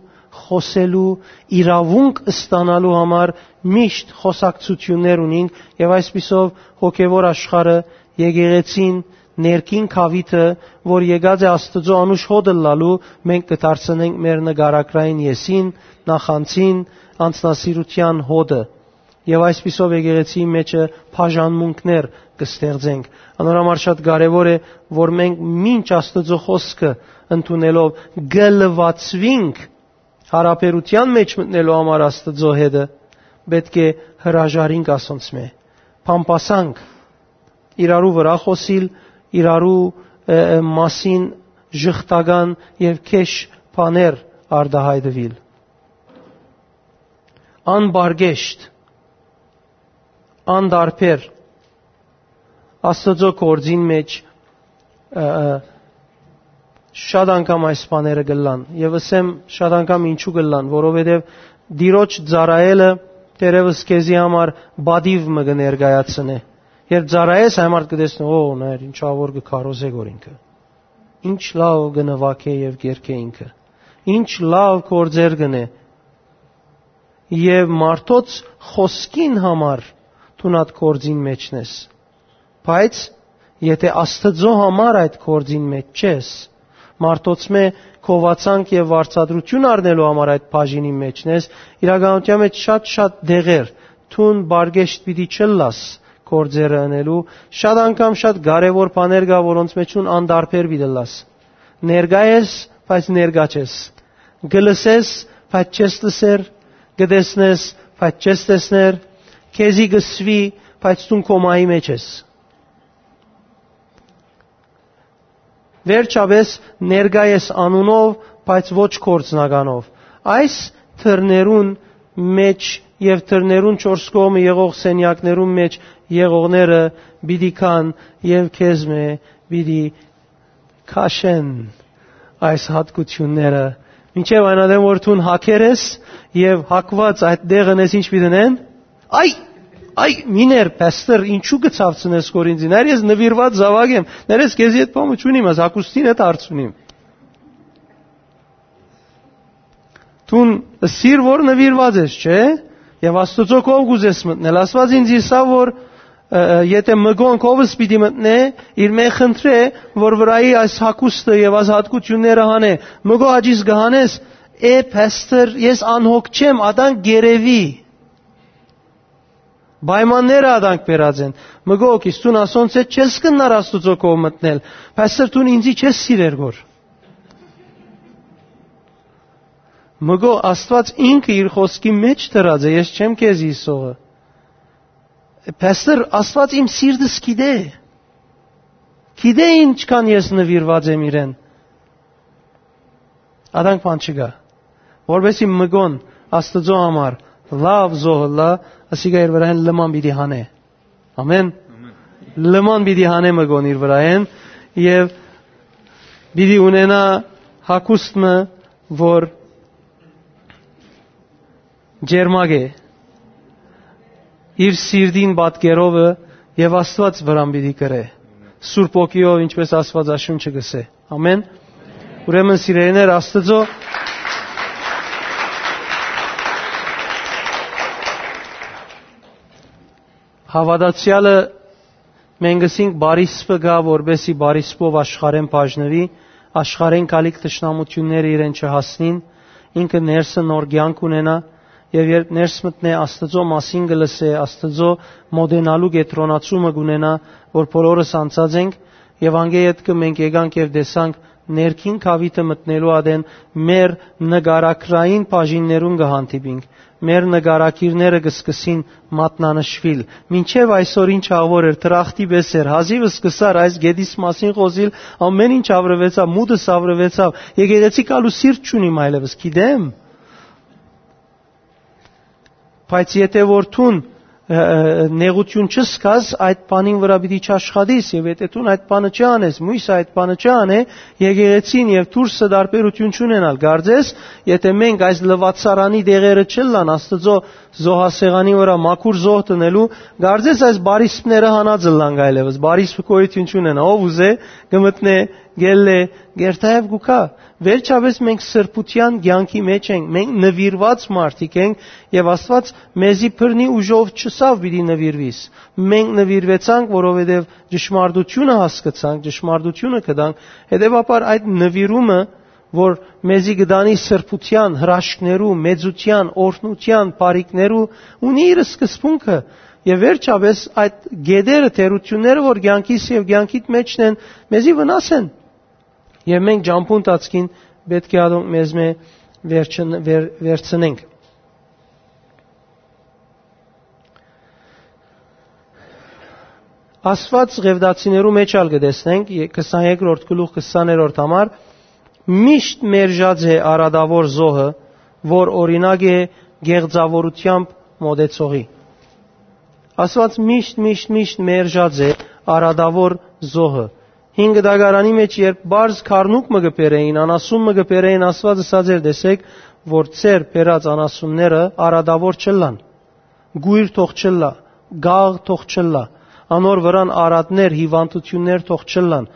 խոսելու, իրավունք ստանալու համար միշտ խոսակցություններ ունենք եւ այսպիսով հոգեվոր աշխարը եկեղեցին ներքին խավիթը, որ եկած է Աստծո անուշ հոդը լալու, մենք կդարձնենք մեր նկարակրային եսին, նախանցին, անձնասիրության հոդը։ Եվ այսպիսով եկեղեցի մեջը բաժանմունքներ կստեղծենք։ Անորամար շատ կարևոր է, որ մենք մինչ Աստծո խոսքը ընդունելով գլվացվինք հարաբերության մեջ մտնելու համար Աստծո հետը, պետք է հրաժարինք ասոնց մե։ Փամփասանք իրարու վրա խոսիլ իրարու մասին ժխտական եւ քեշ բաներ արդահայտվել անբարգեշտ անդարբեր աստծո կորձին մեջ շատ անգամ այս բաները գլան եւ ասեմ շատ անգամ ինչու գլան որովհետեւ դիրոջ ծառայելը դերևս քեզի համար բադիվ մը կներկայացնե Երբ ծառայես համարտ կտեսնու, օ, նայր, ինչա որ կքարոզե գոր ինքը։ Ինչ լավ գնվակե եւ գերքե ինքը։ Ինչ լավ կորձեր գնե։ Եվ մարդոց խոսքին համար թունատ կորձին մեջն ես։ Բայց եթե Աստծո համար այդ կորձին մեջ չես, մարդոցմե քովացանք եւ վարչադրություն առնելու համար այդ բաժինի մեջն ես, իրականության մեջ շատ-շատ դեղեր, թուն բարգեշտ պիտի չլաս գործերը անելու, շատ անգամ շատ կարևոր բաներ կա, որոնց մեջ ուն անդարբեր վիդելաս։ Ներկա ես, բայց ներկա չես։ Գլսես, բայց չես լսեր, գտեսնես, բայց չես տեսներ, քեզի գսվի, բայց դու կոմայի մեջ ես։ Վերջապես ներկա ես անունով, բայց ոչ կորցնականով։ Այս թրներուն մեջ եւ թրներուն 4 կողմը եղող սենյակներուն մեջ եղողները բիդի կան եւ քեզ մե բիդի քաշեն այս հատկությունները Մինչև այն ադեմ որ ցուն հակեր ես եւ հակված այդ դեղն ես ինչ պիտենեն այ այ միներ պաստոր ինչու գծավցնես կորինձի ներ ես նվիրված զավակ եմ ներես քեզի այդ բամը ճունիմ ես հակուստին հետ արցունիմ Տուն սիր որ նվիրված ես չէ եւ աստծո կով գուզես մտնել ասված ինձ իսա որ եթե մգոն կովս պիտի մտնե իր մե խնդրե որ վրայի այս հակուստը եւ այս հատկությունները հանե մգո աջիս գահանես է փաստեր ես անհոգ չեմ ադան գերեվի Բայմանները ադանք բերած են։ Մգոք իստուն ասոնց է չես կնար աստուծո կով մտնել։ Փաստեր տուն ինձի չես սիրեր գոր։ Մգո Աստված ինքը իր խոսքի մեջ դրած է, ես չեմ քեզ իսողը։ Պաստոր Աստված իմ սիրտս գիտե։ Գիտե ինչքան ես նվիրված եմ իրեն։ Ադանք բան չկա։ Որովհետեւ մգոն Աստծո համար լավ զոհլա, ասիգա իր վրան լման պիտի հանե։ Ամեն։ Լման պիտի հանե մգոն իր վրան եւ պիտի ունենա հակուստը, որ ջերմագ է իր սիրտին պատկերովը եւ Աստված վրան պիտի կրե։ Սուրբ ոգիով ինչպես Աստվածաշունչը գսե։ Ամեն։ Ուրեմն սիրելիներ Աստծո հավատացյալը մենգսինք բարիսպը գա, որբեսի բարիսպով աշխարեն բաժնվի, աշխարեն կալիք տշնամությունները իրեն չհասնին, ինքը ներսը նոր կյանք ունենա, եւ երբ ներս մտնե Աստծո մասին գլսե, Աստծո մոդենալու գետրոնացումը գունենա, որ բոլորս անցած ենք եւ անգեյետ կմենք եկանք եւ տեսանք ներքին կավիտը մտնելու ադեն մեր նգարակրային բաժիններուն կհանդիպինք մեր նգարակիրները կսկսին մատնանշվել մինչև այսօր ինչ ավոր էր տրախտի պես էր հազիվը սկսար այս գեդիս մասին խոսիլ ամեն ինչ ավրվեցավ մուտս ավրվեցավ եկեղեցի կալու սիրտ չունիմ այլևս գիտեմ Բայց եթե որ ցուն նեղություն չսկաս, այդ բանին վրա պիտի չաշխատես եւ եթե դու այդ բանը չանես, մույսը այդ բանը չանե, եկեղեցին եւ դուրսը դարբերություն չունենալ։ Գարձես, եթե մենք այս լվացարանի դեղերը չլան Աստծո զոհասեղանի վրա մաքուր զոհ տնելու, գարձես այս բարիսպները հանածը լան գայլևս, բարիսպը կոյություն չունենա, ով ուզե գմտնե գելլե գերտայև գուքա վերջապես մենք սրբության ցանկի մեջ ենք մենք նվիրված մարդիկ ենք եւ Աստված մեզի բռնի ուժով չսավ պիտի նվիրվիս մենք նվիրվեցանք որովհետեւ ճշմարտությունը հասկացանք ճշմարտությունը կդանք հետեւաբար այդ նվիրումը որ մեզի գդանի սրբության հրաշքներու մեծության օրհնության բարիկներու ունի իր սկզբունքը Եվ վերջապես այդ գեդերը, թերությունները, որ ցանկիս եւ ցանկիտ մեջն են, մեզի վնաս են։ Եվ մենք ջամփուն տածքին պետք է ադոնք մեզ մե վերջն վեր, վերցնենք։ Աստված ղևդացիներու մեջ ալ կտեսնենք 23-րդ գլուխ 20-րդ համար միշտ մերժած է արադավոր զոհը, որ օրինակ է գեղձավորությամբ մոդեցողի։ Աստված միշտ միշտ միշտ մերժած է արադավոր զոհը հինգ դագարանի մեջ երբ բարձ քառնուկ մը գպերեին, անասուն մը գպերեին, Աստված ասած էր, տեսեք, որ ծեր բերած անասունները արադավոր չլան։ Գույր թող չլա, գաղ թող չլա, անոր վրան արատներ, հիվանդություններ թող չլան։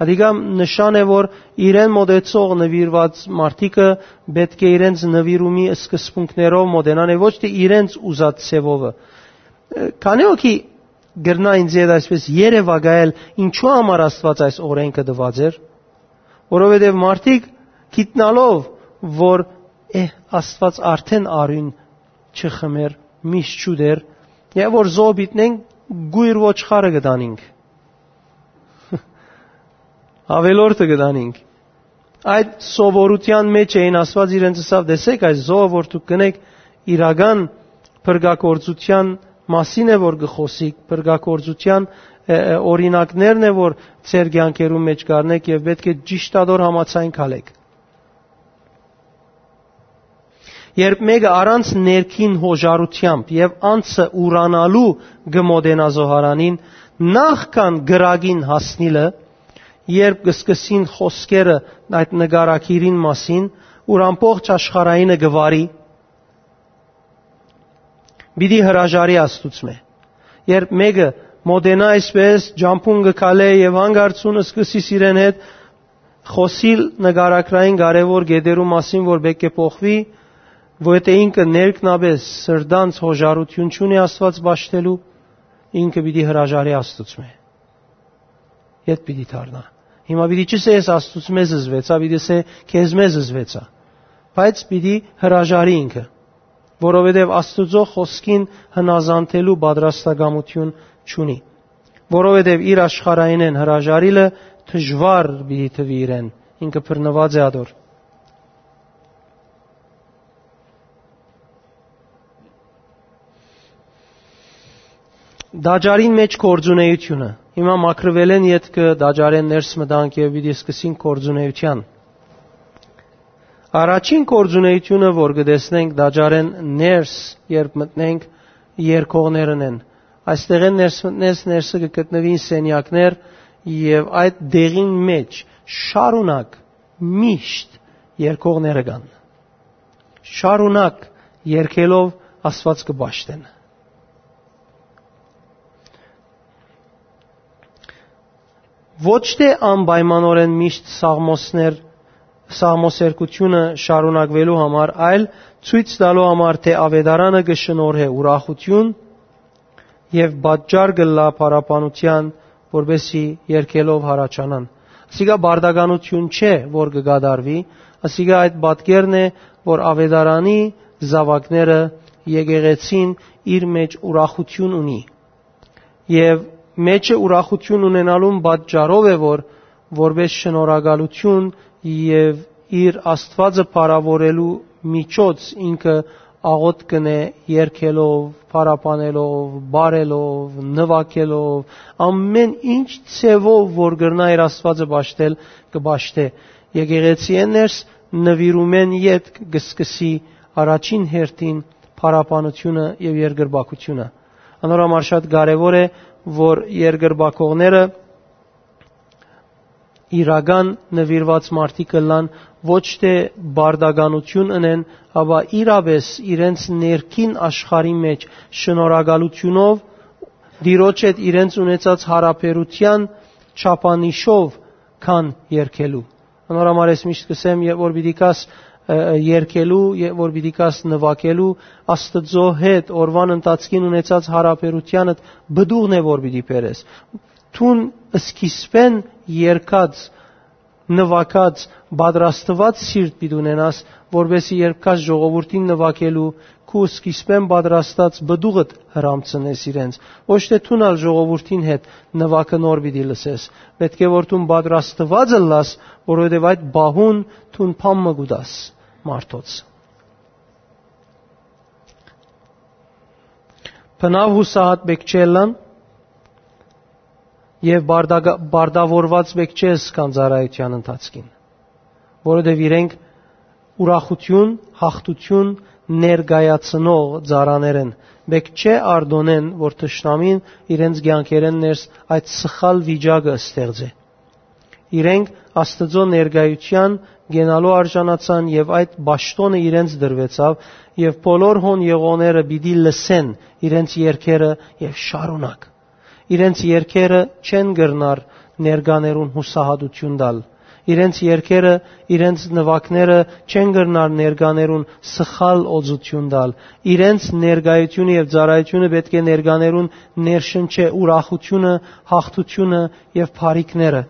Ադիգամ նշան է, որ իրեն մոդեցող նվիրված մարդիկը պետք է իրենց նվիրումի սկզբունքներով մոդենան, ոչ թե իրենց ուզած ցևովը։ Քանի օքի գրնա ինձ հետ այսպես երևակայել ինչու համար Աստված այս օրենքը դված էր որովհետև մարդիկ գիտնալով որ է Աստված արդեն արին չխմեր միշտ չուդեր եւ որ զոբիտնեն գույր ոչխարը գտանինք ավելորդը գտանինք այդ սովորության մեջ էին Աստված իրենց ասավ դեսեք այս զոհը որ դուք կնեք իրական Փրկակորձության մասին է որ գխոսիկ, փրկակորձության օրինակներն է որ ծեր ցանկերու մեջ կառնեք եւ պետք է ճիշտador համացայն քալեք։ Երբ մեկը առանց ներքին հոժարությամբ եւ անցը ուրանալու գմոդենա զոհարանին նախքան գրագին հասնիլը երբ կսկսին խոսքերը այդ նգարակիրին մասին, ուր ամբողջ աշխարհայինը գվարի, բիդի հրաժարի աստուծմե։ Երբ մեկը մոդենա այսպես ջամփուն գկալե եւ հանգարցունը սկսի սիրեն հետ խոսիլ նգարակրային կարևոր գեդերու մասին, որ բեկե փոխվի, որտե ինքը ներքնաբես սրդանց հոժարություն ունի Աստված ճաշտելու, ինքը պիտի հրաժարի Աստծո։ Ետ պիտի դառնա։ Հիմա պիտի չսես Աստծուց մեզ զվեցա, պիտի սե քեզ մեզ զվեցա։ Բայց պիտի հրաժարի ինքը, որովհետև Աստծո խոսքին հնազանդելու պատրաստակամություն չունի։ Որովհետև իր աշխարհայինեն հրաժարիլը դժվար պիտի թվի իրեն, ինքը բռնված է ադոր։ Դաջարին մեջ կորձունեությունը Հիմա մակրվել են յետքը դաջարեն ներս մտանք եւ պիտի սկսին կորձունեության։ Առաջին կորձունեությունը, որ կտեսնենք դաջարեն ներս, երբ մտնենք երկողներն են։ Այստեղ են ներս մտնես ներսը կգտնվին սենյակներ եւ այդ դեղին մեջ շարունակ միշտ երկողները կան։ Շարունակ երկելով Աստված կբաշտեն։ ոչ թե անպայմանորեն միշտ սաղմոսներ սաղմոսերկությունը շարունակվելու համար, այլ ցույց տալու համար, թե ավետարանը կշնորհե ուրախություն եւ բաճար գլա փարապանության, որբեսի երկելով հարաճանան։ Ասիկա բարդականություն չէ, որ կգադարվի, ասիկա այդ պատկերն է, որ ավետարանի զավակները եկեղեցին իր մեջ ուրախություն ունի։ Եվ մեջը ուրախություն ունենալուն պատճառով է որ որպես շնորհակալություն եւ իր Աստվածը փառավորելու միջոց ինքը աղոտ կնե երկելով, փարապանելով, բարելով, նվակելով, ամեն ինչ ցևով որ գրնա իր Աստվածը ճաշտել կբաշտե։ Եկեղեցիներս նվիրում են յետ գսկսի առաջին հերթին փարապանությունը եւ երկրբակությունը։ Անորոմար շատ կարեւոր է որ երկրբակողները իրական նվիրված մարդիկ կլան ոչ թե բարդականություն ունեն, ապա իրավես իրենց ներքին աշխարհի մեջ շնորհակալությունով դիրոջ հետ իրենց ունեցած հարաբերության չափանիշով քան երկելու։ Անորամար ես միշտ կսեմ, որ պիտի կաս երկելու, որ պիտի կաս նվակելու Աստծո հետ օրվան ընթացքին ունեցած հարաբերությանը բդուղն է որ պիտի բերես։ Թուն սկիզբեն երկած նվակած պատրաստված սիրտ պիտի ունենաս, որբեսի երբ կաս ժողովրդին նվակելու քու սկիզբեն պատրաստած բդուղդ հրամցնես իրենց ոչ թե թունալ ժողովրդին հետ նվակը նոր պիտի լսես պետք է որ թուն պատրաստված լաս որովհետև այդ բահուն թուն փամը գուդաս մարդոց Բնավ հուսահատ բեկչելան եւ բարդավորված բեկչես կան ծառայության ընթացքին որովհետև իրենք ուրախություն, հաղթություն ներգայացնող ծառաներ են մեկ չէ արդոնեն որ ճշնամին իրենց ցանկերեն ներս այդ սխալ վիճակը ստեղծե իրենք աստծո ներգայության գենալու արժանացան եւ այդ ճաշտոնը իրենց դրվեցավ եւ բոլոր հոն եղոները պիտի լսեն իրենց երկերը եւ շարունակ իրենց երկերը չեն գրնար ներկաներուն հուսահատություն տալ իրենց երկերը, իրենց նվակները չեն գրնար ներկաներուն սխալ օծություն տալ։ Իրենց ներգայությունը եւ ծառայությունը պետք է ներկաներուն ներշնչե ուրախությունը, հաղթությունը եւ բարիկները։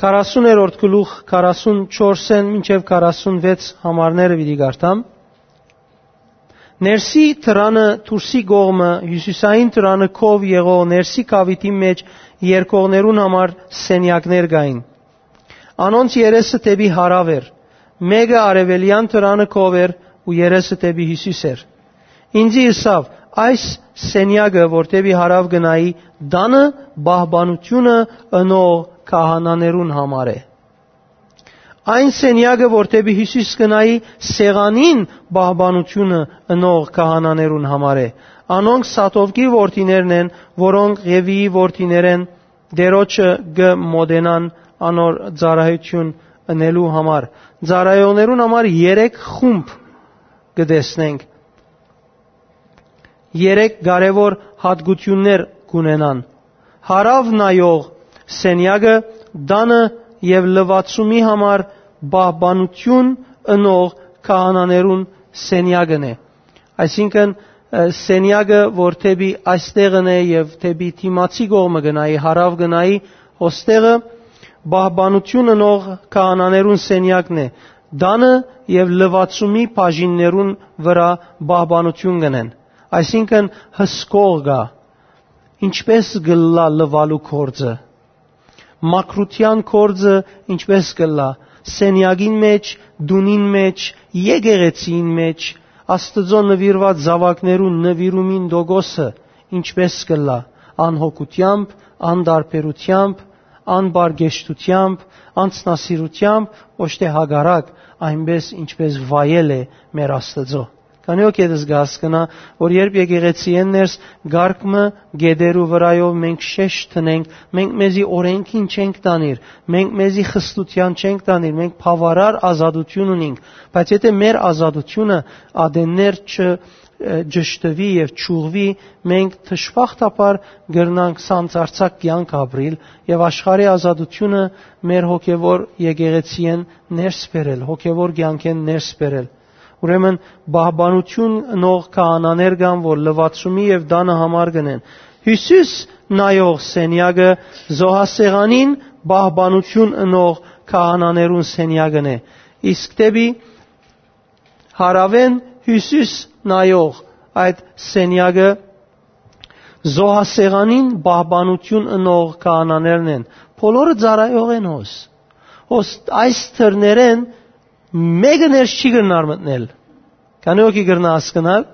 40-րդ գլուխ 44-ն մինչև 46 համարները պիտի գարտամ։ Ներսի տրանը դուրսի գողմը հյուսիսային տրանը քով եղող ներսի կավիտի մեջ երկողներուն համար սենյակներ գային։ Անոնց երեսը տեպի հարավ էր։ մեկը արևելյան թրանը կով էր ու երեսը դեպի Հիսուս էր։ Ինձի ըսավ, այս սենյակը, որտեւի հարավ գնայի, դանը բահբանությունը ընող քահանաներուն համար է։ Այն սենյակը, որտեւի Հիսուս գնայի, սեղանին բահբանությունը ընող քահանաներուն համար է։ Անոնք Սատովկի որդիներն են, որոնք Ղևիի որդիներ են, դերոջը գ. Մոդենան անոր ծառայություն ընելու համար։ Ծառայողներուն համար 3 խումբ կտեսնենք երեք կարևոր հատկություններ կունենան։ Հարավ նայող սենյակը դանը եւ լվացումի համար բահբանություն ընող քահանաներուն սենյակն է։ Այսինքն սենյակը, որ թեպի այստեղն է եւ թեպի թիմացի կողմը գնայի, հարավ գնայի, ոստեղը բահբանություն ընող քահանաներուն սենյակն է։ Դանը եւ լվացումի բաժիններուն վրա բահբանություն կնեն այսինքն հսկող գա ինչպես գլա լվալու կորձը մակրության կորձը ինչպես գլա սենյագին մեջ դունին մեջ եկեղեցին մեջ աստծո նվիրված զավակներուն նվիրումին դոգոսը ինչպես կլա անհոգությամբ անդարբերությամբ անբարգեշտությամբ անցնասիրությամբ ոչ թե հագարակ այնպես ինչպես վայել է մեր աստծո Քանի որ կետս գասկնա, որ երբ եկեղեցի են ներս գարկմը գեդերու վրայով մենք շեշ տնենք, մենք մեզի օրենքին չենք տանիր, մենք մեզի խստության չենք տանիր, մենք բավարար ազատություն ունենք, բայց եթե մեր ազատությունը ադեններ չ ջշտվի եւ ճուղվի մենք թշվախտապար գրնանք սանցարցակ կյանք ապրիլ եւ աշխարհի ազատությունը մեր հոգեվոր եկեղեցիեն ներս բերել հոգեվոր կյանքեն ներս բերել Ուրեմն բահբանություն նող քահանաներ կան, որ լվացումի եւ դանը համար գնեն։ Հիսուս նայող սենյակը զոհասեղանին բահբանություն ընող քահանաներուն սենյակն է։ Իսկ դեպի հարավեն Հիսուս նայող այդ սենյակը զոհասեղանին բահբանություն ընող քահանաներն են։ Բոլորը ծառայող են հոս։ Հոս այս թրներեն մեկը ներս չի գնար մտնել։ Քանի ոքի գրնա հասկանալ,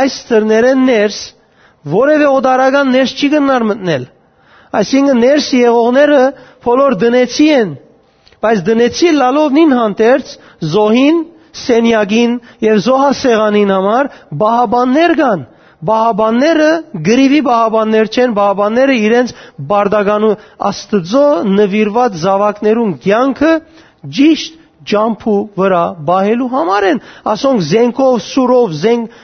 այս թրներեն ներս որևէ օդարական ներս չի գնար մտնել։ Այսինքն ներս եղողները բոլոր դնեցի են, բայց դնեցի լալով նին հանդերձ զոհին, սենյագին եւ զոհասեղանին համար բահաբաններ կան։ Բահաբանները գրիվի բահաբաններ չեն, բահաբանները իրենց բարդականու աստծո նվիրված զավակներուն կյանքը ճիշտ ջամփու վրա բահելու համար են ասոնք զենքով սուրով զենք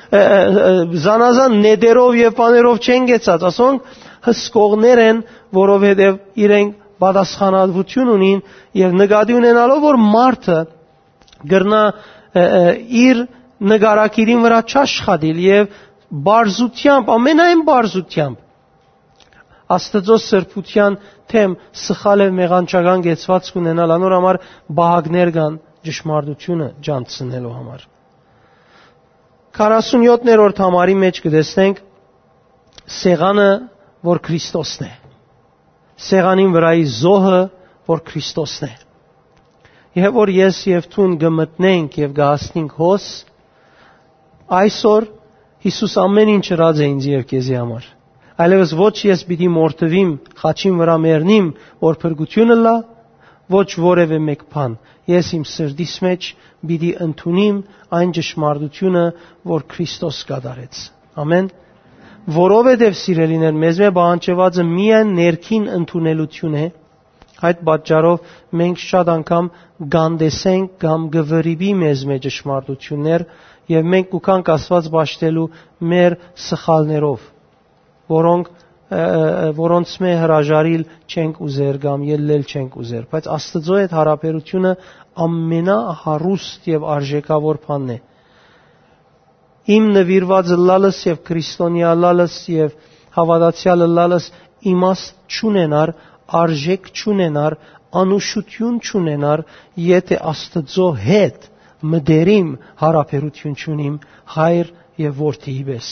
զանազան նեդերով եւ բաներով չեն գեցած ասոնք հսկողներ են որովհետեւ իրենք պատասխանատվություն ունին եւ նկատի ունենալով որ մարդը գրնա իր նկարակիրին վրա չաշխատիլ եւ բարձությամբ ամենայն բարձությամբ Աստծո սրբության թեմ սխալ եւ մեղանչական գեցված կունենալ անոր համար բահագներ կան ճշմարտությունը ջանցնելու համար 47-րդ համարի մեջ կտեսնենք սեղանը, որ Քրիստոսն է։ Սեղանին վրայի զոհը, որ Քրիստոսն է։ Եվ որ ես եւ ցուն գմտնենք եւ գահստենք հոս, այսօր Հիսուս ամեն ինչ ռաձ է ինձ եւ քեզի համար այլևս ոչ ես պիտի մորթվիմ խաչին վրա մեռնիմ, որ փրկությունը լա, ոչ որևէ մեկ բան։ Ես իմ սրտիս մեջ պիտի ընդունիմ այն ճշմարտությունը, որ Քրիստոս կատարեց։ Ամեն։ Որովհետև սիրելիներ, մեզ մե բանջվածը միայն ներքին ընդունելություն է, այդ պատճառով մենք շատ անգամ գանդեսենք կամ գվրիբի մեզ մեջ ճշմարտություններ եւ մենք կուքանք Աստված ճաշտելու մեր սխալներով որոնք որոնց մե հրաժարիլ չենք ուզեր կամ ելնել չենք ուզեր, բայց Աստծո այդ հարաբերությունը ամենահարուստ եւ արժեքավոր բանն է։ Իմ նվիրված լալս եւ քրիստոնյա լալս եւ հավատացյալ լալս իմաստ չունենար, արժեք չունենար, անուշություն չունենար, եթե Աստծո հետ մդերիմ հարաբերություն չունիմ հայր եւ որդիի պես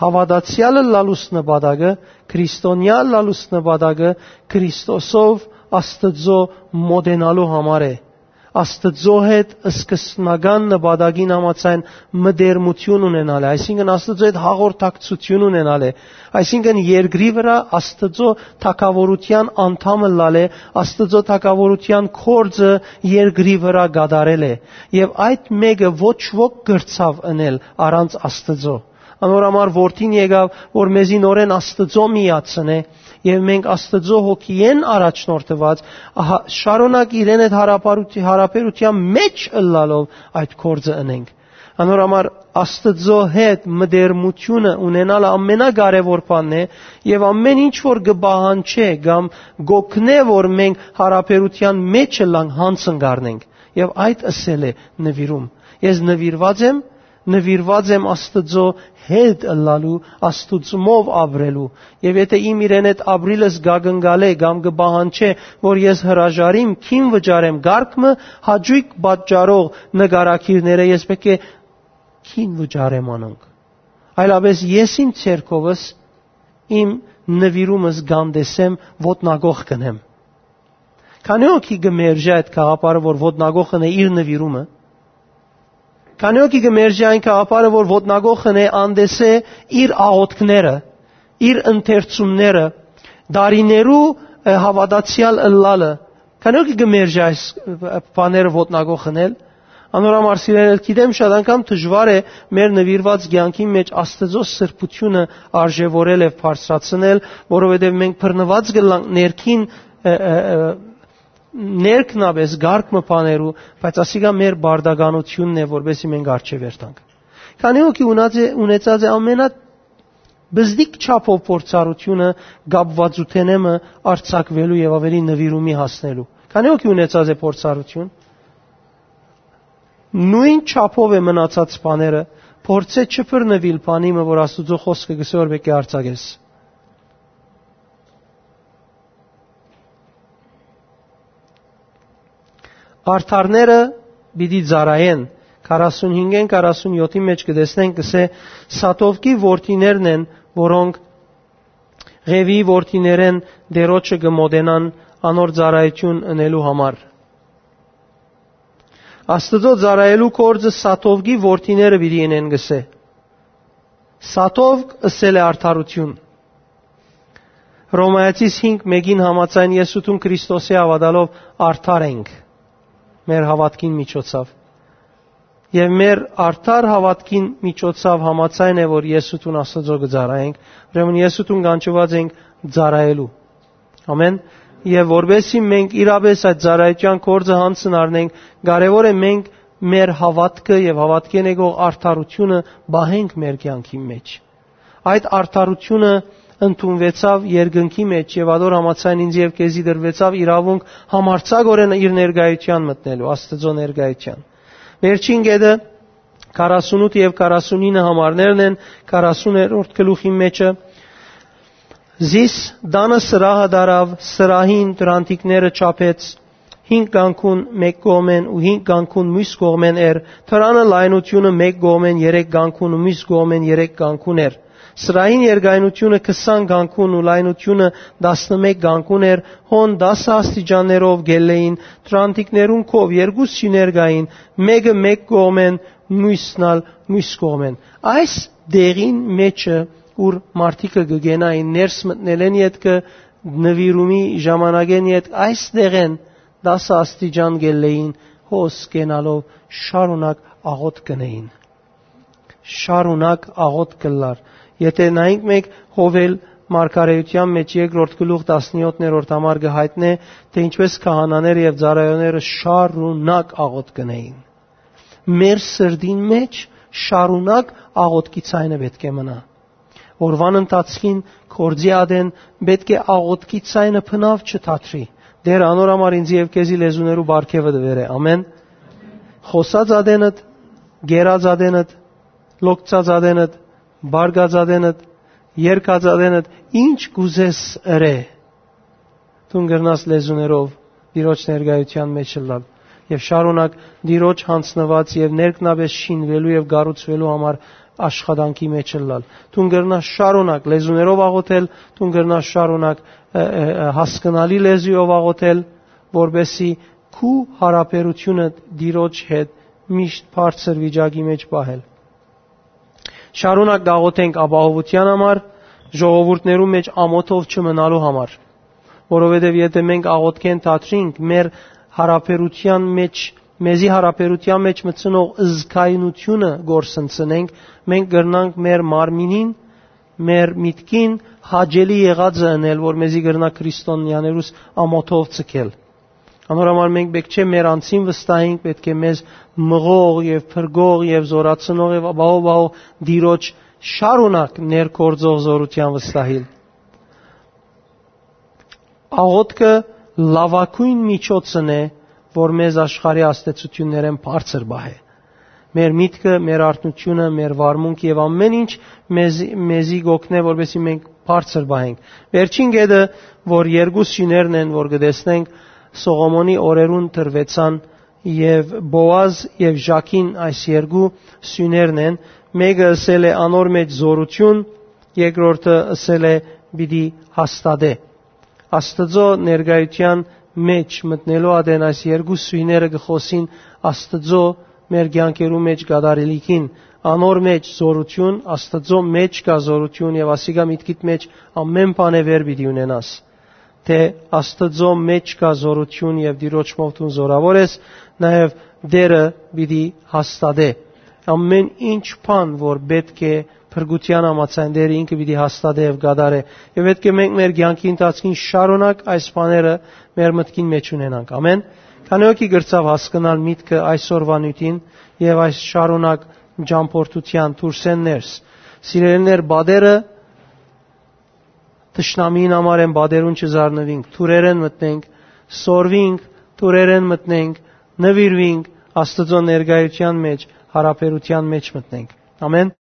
հավատացյալը լալուս նպատակը, քրիստոնյա լալուս նպատակը Քրիստոսով Աստծո մոդենալու համար է։ Աստծո հետ սկսնական նպատակին համաձայն մդերմություն ունենալ է, այսինքն Աստծո հետ հաղորդակցություն ունենալ է, այսինքն երկրի վրա Աստծո թակավորության անդամը լալ է, Աստծո թակավորության կորձը երկրի վրա գադարել է, եւ այդ մեկը ոչ ոք գրծավ ընել առանց Աստծո։ Անորամար որդին եկավ, որ մեզի նորեն Աստծո միացնե, եւ մենք Աստծո հոգիեն առաջնորդված շարունակ իրեն այդ հարաբերության մեջ ըլլալով այդ կորձը ընենք։ Անորամար Աստծո հետ մդերմությունը ունենալը ամենակարևոր բանն է եւ ամեն ինչ որ գբահանչե կամ գոքնե որ մենք հարաբերության մեջ լան հանցնգարնենք եւ այդ ասել է նվիրում։ Ես նվիրված եմ նվիրված եմ Աստծո հետ ըլլալու, Աստուծմով ապրելու։ Եվ եթե իմ իրեն այդ ապրիլս գագնգալե կամ գբահանչե, որ ես հրաժարիմ, քին վճարեմ գարկմը, հաջույք պատճառող նկարակիրները ես պետք է քին վճարեմ անոնք։ Այլապես ես իմ ցերկովս իմ նվիրումս գանդեսեմ ոտնագող կնեմ։ Քանի օքի գմերժա այդ կաղապարը, որ ոտնագողն է իր նվիրումը, Քանի ոքի կմերժի այն կաղապարը, որ ոտնագողն է անդեսե իր աղոտքները, իր ընթերցումները, դարիներու հավատացյալ ըլլալը։ Քանի ոքի կմերժի այս բաները ոտնագողնել, Անորամար սիրել գիտեմ շատ անգամ դժվար է մեր նվիրված ցանկի մեջ Աստծո սրբությունը արժևորել եւ բարձրացնել, որովհետեւ մենք բռնված գլանք ներքին ներքնաբես գարկ մփաներու, բայց ասիկա մեր բարդականությունն է, որբեսի մենք արժե վերտանք։ Քանի ոքի ունեցած է ամենա բզդիկ չափով փորձառությունը գապվածութենեմը արցակվելու եւ ավելի նվիրումի հասնելու։ Քանի ոքի ունեցած է փորձառություն։ Նույն չափով է մնացած բաները, փորձե չփռնվել բանիմը, որ Աստուծո խոսքը գսոր բեկի արցակես։ Արդարները պիտի ծարայեն 45-ին 47-ի մեջ կտեսնենք ասե Սատովկի ворթիներն են, որոնք Ղևի ворթիներեն դերոջը կմոդենան անոր ծարայություն ընելու համար։ Աստծո ծարայելու կորձը Սատովկի ворթիները պիտի ենեն գսե։ Սատովկ ըսել է արդարություն։ Ռոմայացիս 5:1-ին համաձայն Եսուտուն Քրիստոսի ավադալով արդար ենք մեր հավատքին միջոցով։ Եվ մեր արդար հավատքին միջոցով համացայն է, որ Եսուտուն Աստծո գծարայենք, ուրեմն Եսուտուն կանչված ենք ծարայելու։ Ամեն։ Եվ որբեսի մենք իրապես այդ ծարայության կորձը հանցն առնենք, կարևոր է մենք մեր հավատքը եւ հավատքեն եկող արդարությունը բահենք մեր կյանքի մեջ։ Այդ արդարությունը ընդունվեցավ երկնքի մեջ եւ ադոր համացան ինձ եւ քեզի դրվեցավ իրավունք համարցակորեն իր ներգայության մտնելու Աստծո ներգայության։ Վերջին գեդը 48 եւ 49 համարներն են 40-րդ գլուխի մեջը Զիս դանը սրահը դարավ, սրահին դրանտիկները չափեց, հինգ գանքուն մեկ կողմեն ու հինգ գանքուն մյուս կողմեն էր, թրանը լայնությունը մեկ կողմեն, երեք գանքուն ու մյուս կողմեն երեք գանքուն էր։ Սրային երկայնությունը 20 գանքուն ու լայնությունը 11 գանքուն էր, հոն 10 աստիճաններով գելեին, տրանտիկներուն կով երկուս շիներգային, մեկը մեկ կողմեն, մյուսնալ մյուս կողմեն։ Այս դեղին մեջը ուր մարդիկը գգենային ներս մտնելեն յետքը նվիրումի ժամանակեն յետ այս դեղեն 10 աստիճան գելեին հոս կենալով շարունակ աղոտ կնեին շարունակ աղոտ կլար Եթե նայենք մենք Հովել Մարգարեության մեջ երկրորդ գլուխ 17-րդ համար կհայտնե, թե ինչպես քահանաները եւ ծառայողները շարունակ աղոտ կնեին։ Մեր սրդին մեջ շարունակ աղոտքի ցայնը պետք է մնա։ Օրվան ընթացքին կորձի ադեն պետք է աղոտքի ցայնը փնավ չթատրի։ Դեր անոր համար ինձ եւ քեզի լեզուներու բարգեւը դվեր է։ Ամեն։ Խոսած ադենդ, գերած ադենդ, լոկցած ադենդ, բարգածադենդ, երկածադենդ, ինչ կուզես ըրե, դուն գրնաս լեզուներով դիրոջ ներգայության մեջ լալ եւ շարունակ դիրոջ հանցնված եւ ներքնաբես շինվելու եւ գառուցվելու համար աշխատանքի մեջ լալ դուն գրնաս շարունակ լեզուներով աղոթել դուն գրնաս շարունակ հասկանալի լեզուով աղոթել որբեսի քու հարաբերությունը դիրոջ հետ միշտ բարձր վիճակի մեջ պահել։ Շարունակ գաղութենք ապահովության համար, ժողովուրդներու մեջ ամոթով չմնալու համար, որովհետև եթե մենք աղոթքեն դատրինք մեր հարաբերության մեջ մեզի հարաբերության մեջ մցնող զգայունությունը գործընծնենք, մենք գրնանք մեր մարմինին, մեր միտքին հաջելի եղածը անել, որ մեզի գրնա քրիստոնյաներուս ամոթով ցկել։ Անորոմար մենք պետք չէ մեր անձին վստահենք, պետք է մեզ մղող եւ փրկող եւ զորացնող եւ ապահովող դիրոջ շարունակ ներկործող զորության վստահիլ։ Աղոթքը լավակույն միջոցն է, որ մեզ աշխարհի աստեցություններեն բարձր բահե։ Մեր միտքը, մեր արտնությունը, մեր վարմունքը եւ ամեն ինչ մեզ մեզի գոքնե, որովհետեւ մենք բարձր բահենք։ Վերջին գեդը, որ երկու սյուներն են, որ գտեսնենք Սողոմոնի օրերուն տրվեցան եւ Բոազ եւ Ժակին այս երկու սյուներն են, մեկը ասել է անոր մեջ զորություն, երկրորդը ասել է պիտի հաստատե։ Աստծո ներգայության մեջ մտնելու ադեն այս երկու սույները գխոսին Աստծո մեր ցանկերու մեջ գադարելիքին անոր մեջ զորություն Աստծո մեջ կա զորություն եւ ասիգա միտքիդ մեջ ամեն բան է վեր պիտի ունենաս թե Աստծո մեջ կա զորություն եւ Տիրոջ մոտուն զորավոր ես, նաեւ դերը պիտի հաստատե։ Ամեն ինչ բան, որ պետք է փրկության համացան դերը ինքը պիտի հաստատե եւ գադարե։ Եվ պետք է մենք մեր ցանկի ընթացքին շարունակ այս բաները մեր մտքին մեջ ունենանք։ Ամեն։ Քանի օքի գրծավ հասկանալ միտքը այսօրվա նույնին եւ այս շարունակ ջամփորդության դուրս են ներս։ Սիրելիներ, բادرը Տշնամին համար են բادرուն չզառնվինք, թուրերեն մտնենք, սորվինք, թուրերեն մտնենք, նվիրվինք Աստծո ներկայության մեջ, հարաբերության մեջ մտնենք։ Ամեն